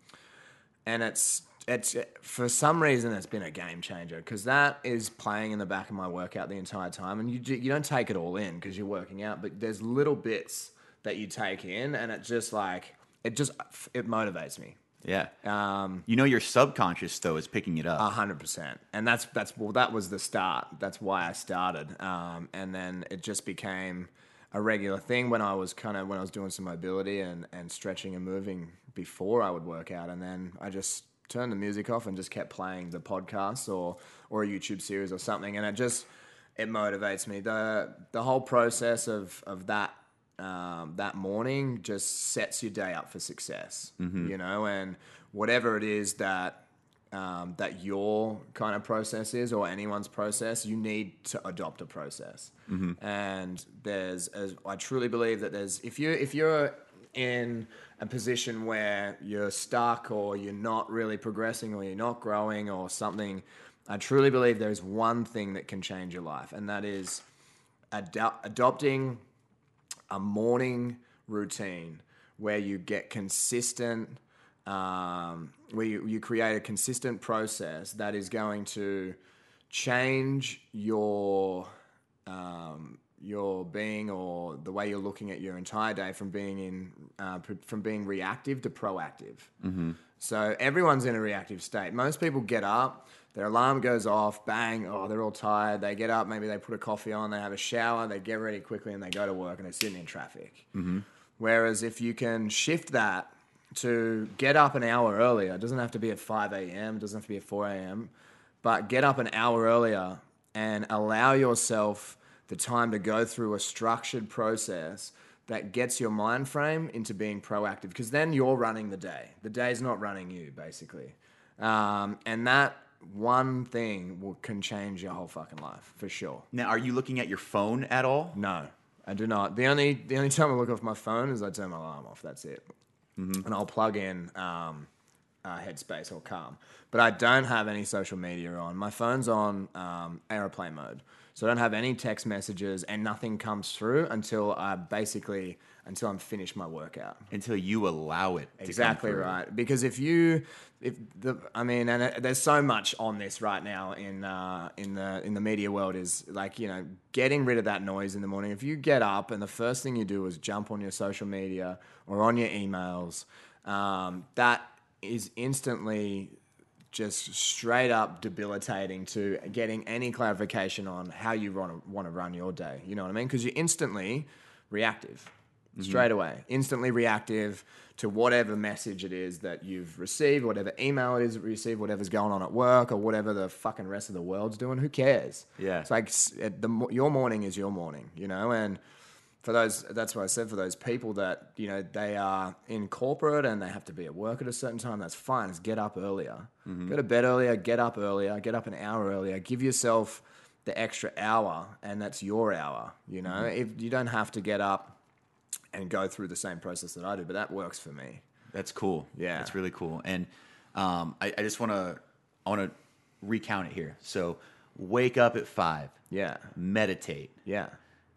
Speaker 2: and it's it's for some reason it's been a game changer because that is playing in the back of my workout the entire time, and you do- you don't take it all in because you're working out, but there's little bits that you take in, and it just like it just it motivates me.
Speaker 1: Yeah.
Speaker 2: Um,
Speaker 1: you know, your subconscious though is picking it up.
Speaker 2: a hundred percent, and that's that's well, that was the start. That's why I started, um, and then it just became a regular thing when I was kind of when I was doing some mobility and and stretching and moving before I would work out, and then I just turned the music off and just kept playing the podcast or or a YouTube series or something, and it just it motivates me. the The whole process of of that um, that morning just sets your day up for success, you know, and whatever it is that um, that your kind of process is or anyone's process, you need to adopt a process. And there's, as I truly believe that there's, if you if you're in a position where you're stuck or you're not really progressing or you're not growing or something, I truly believe there is one thing that can change your life, and that is ado- adopting a morning routine where you get consistent, um, where you, you create a consistent process that is going to change your um, your being or the way you're looking at your entire day from being in uh, from being reactive to proactive. So everyone's in a reactive state. Most people get up, their alarm goes off, bang, oh, they're all tired. They get up, maybe they put a coffee on, they have a shower, they get ready quickly, and they go to work and they're sitting in traffic. Whereas if you can shift that to get up an hour earlier, it doesn't have to be at 5 a.m., it doesn't have to be at 4 a.m., but get up an hour earlier and allow yourself the time to go through a structured process that gets your mind frame into being proactive because then you're running the day. The day's not running you, basically. Um, and that one thing will, can change your whole fucking life for sure.
Speaker 1: now, are you looking at your phone at all?
Speaker 2: No, I do not. The only the only time I look off my phone is I turn my alarm off. That's it. And I'll plug in um, uh, Headspace or Calm. But I don't have any social media on. My phone's on um, airplane mode, so I don't have any text messages, and nothing comes through until I basically until I'm finished my workout.
Speaker 1: Until you allow it.
Speaker 2: Exactly right. Because if you, if the, I mean, and it, there's so much on this right now in uh, in the in the media world is like you know getting rid of that noise in the morning. If you get up and the first thing you do is jump on your social media or on your emails, um, that is instantly just straight up debilitating to getting any clarification on how you want to want to run your day. You know what I mean? Because you're instantly reactive Mm-hmm. straight away, instantly reactive to whatever message it is that you've received, whatever email it is that you received, whatever's going on at work, or whatever the fucking rest of the world's doing. Who cares?
Speaker 1: Yeah.
Speaker 2: it's like the your morning is your morning, you know, and for those that's what I said for those people that you know they are in corporate and they have to be at work at a certain time. That's fine. Just get up earlier, mm-hmm. go to bed earlier, get up earlier, get up an hour earlier. Give yourself the extra hour, and that's your hour. You know, mm-hmm. if you don't have to get up and go through the same process that I do, but that works for me.
Speaker 1: That's cool.
Speaker 2: Yeah.
Speaker 1: that's really cool. And um, I, I just want to I want to recount it here. So wake up at five,
Speaker 2: Yeah,
Speaker 1: meditate,
Speaker 2: yeah,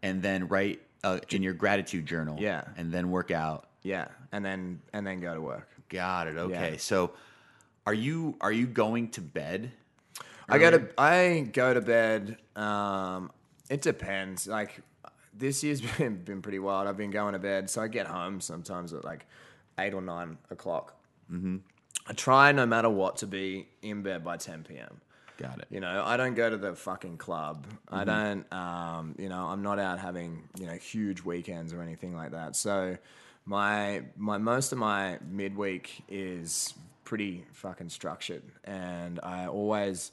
Speaker 1: and then write uh, in your gratitude journal.
Speaker 2: Yeah.
Speaker 1: and then work out.
Speaker 2: yeah, and then and then go to work.
Speaker 1: Got it. Okay.
Speaker 2: Yeah.
Speaker 1: So are you are you going to bed?
Speaker 2: I go to I go to bed. Um, it depends. Like this year's (laughs) been been pretty wild. I've been going to bed, so I get home sometimes at like eight or nine o'clock. Mm-hmm. I try no matter what to be in bed by ten p.m.
Speaker 1: Got it.
Speaker 2: You know, I don't go to the fucking club. I don't, um, you know, I'm not out having, you know, huge weekends or anything like that. So my my most of my midweek is pretty fucking structured and I always,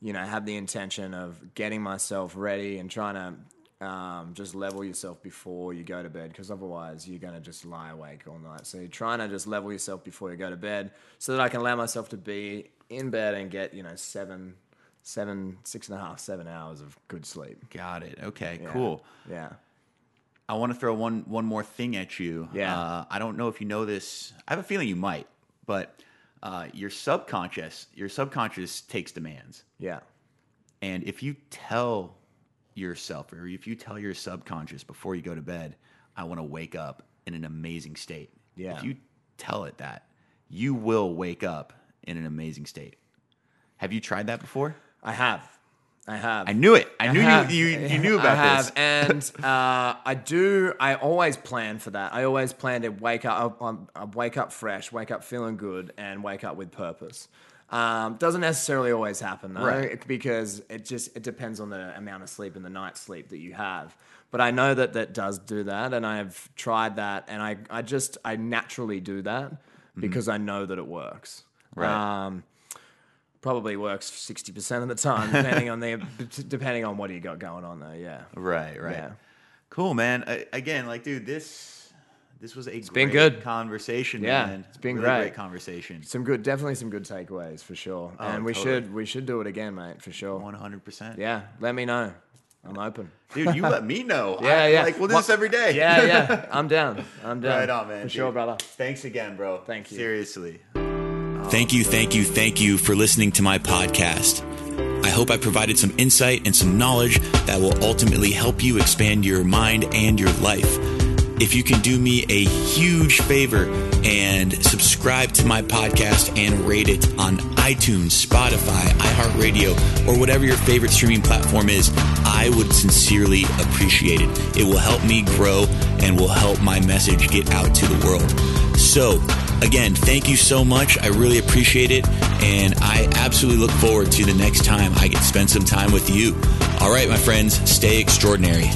Speaker 2: you know, have the intention of getting myself ready and trying to um, just level yourself before you go to bed because otherwise you're going to just lie awake all night. So you're trying to just level yourself before you go to bed so that I can allow myself to be in bed and get, you know, seven, seven, six and a half, seven hours of good sleep.
Speaker 1: Got it. Okay.
Speaker 2: Yeah.
Speaker 1: Cool.
Speaker 2: Yeah.
Speaker 1: I want to throw one one more thing at you.
Speaker 2: Yeah.
Speaker 1: Uh, I don't know if you know this. I have a feeling you might, but uh, your subconscious your subconscious takes demands,
Speaker 2: Yeah.
Speaker 1: and if you tell yourself or if you tell your subconscious before you go to bed, I want to wake up in an amazing state.
Speaker 2: Yeah.
Speaker 1: If you tell it that, you will wake up in an amazing state. Have you tried that before?
Speaker 2: I have. I have.
Speaker 1: I knew it. I, knew
Speaker 2: have.
Speaker 1: you, you you knew about
Speaker 2: I have,
Speaker 1: this.
Speaker 2: and uh, I do. I always plan for that. I always plan to wake up. I, I wake up fresh, wake up feeling good, and wake up with purpose. Um, doesn't necessarily always happen though,
Speaker 1: Right.
Speaker 2: because it just it depends on the amount of sleep and the night sleep that you have. But I know that that does do that, and I've tried that, and I I just I naturally do that because I know that it works.
Speaker 1: Mm-hmm. Right.
Speaker 2: Um, probably works sixty percent of the time, depending on the (laughs) depending on what you got going on there. Yeah,
Speaker 1: Right, right.
Speaker 2: Yeah.
Speaker 1: Cool, man. I, again, like, dude, this this was a it's
Speaker 2: been good.
Speaker 1: conversation.
Speaker 2: Yeah,
Speaker 1: man.
Speaker 2: it's been
Speaker 1: Really
Speaker 2: great.
Speaker 1: great conversation.
Speaker 2: some good, definitely some good takeaways for sure. Oh, and we
Speaker 1: Oh, totally.
Speaker 2: should we should do it again, mate, for sure.
Speaker 1: One hundred percent.
Speaker 2: Yeah, let me know. I'm open.
Speaker 1: dude, you let me know. (laughs)
Speaker 2: Yeah,
Speaker 1: I-
Speaker 2: yeah.
Speaker 1: Like, we'll do
Speaker 2: What-
Speaker 1: this every day.
Speaker 2: Yeah, yeah, (laughs) I'm down. I'm down.
Speaker 1: right on, man.
Speaker 2: For
Speaker 1: dude.
Speaker 2: sure, brother.
Speaker 1: Thanks again, bro.
Speaker 2: Thank you.
Speaker 1: Seriously.
Speaker 3: Thank you, thank you, thank you for listening to my podcast. I hope I provided some insight and some knowledge that will ultimately help you expand your mind and your life. If you can do me a huge favor and subscribe to my podcast and rate it on iTunes, Spotify, iHeartRadio, or whatever your favorite streaming platform is, I would sincerely appreciate it. It will help me grow and will help my message get out to the world. So, again, thank you so much. I really appreciate it. And I absolutely look forward to the next time I get to spend some time with you. All right, my friends, stay extraordinary.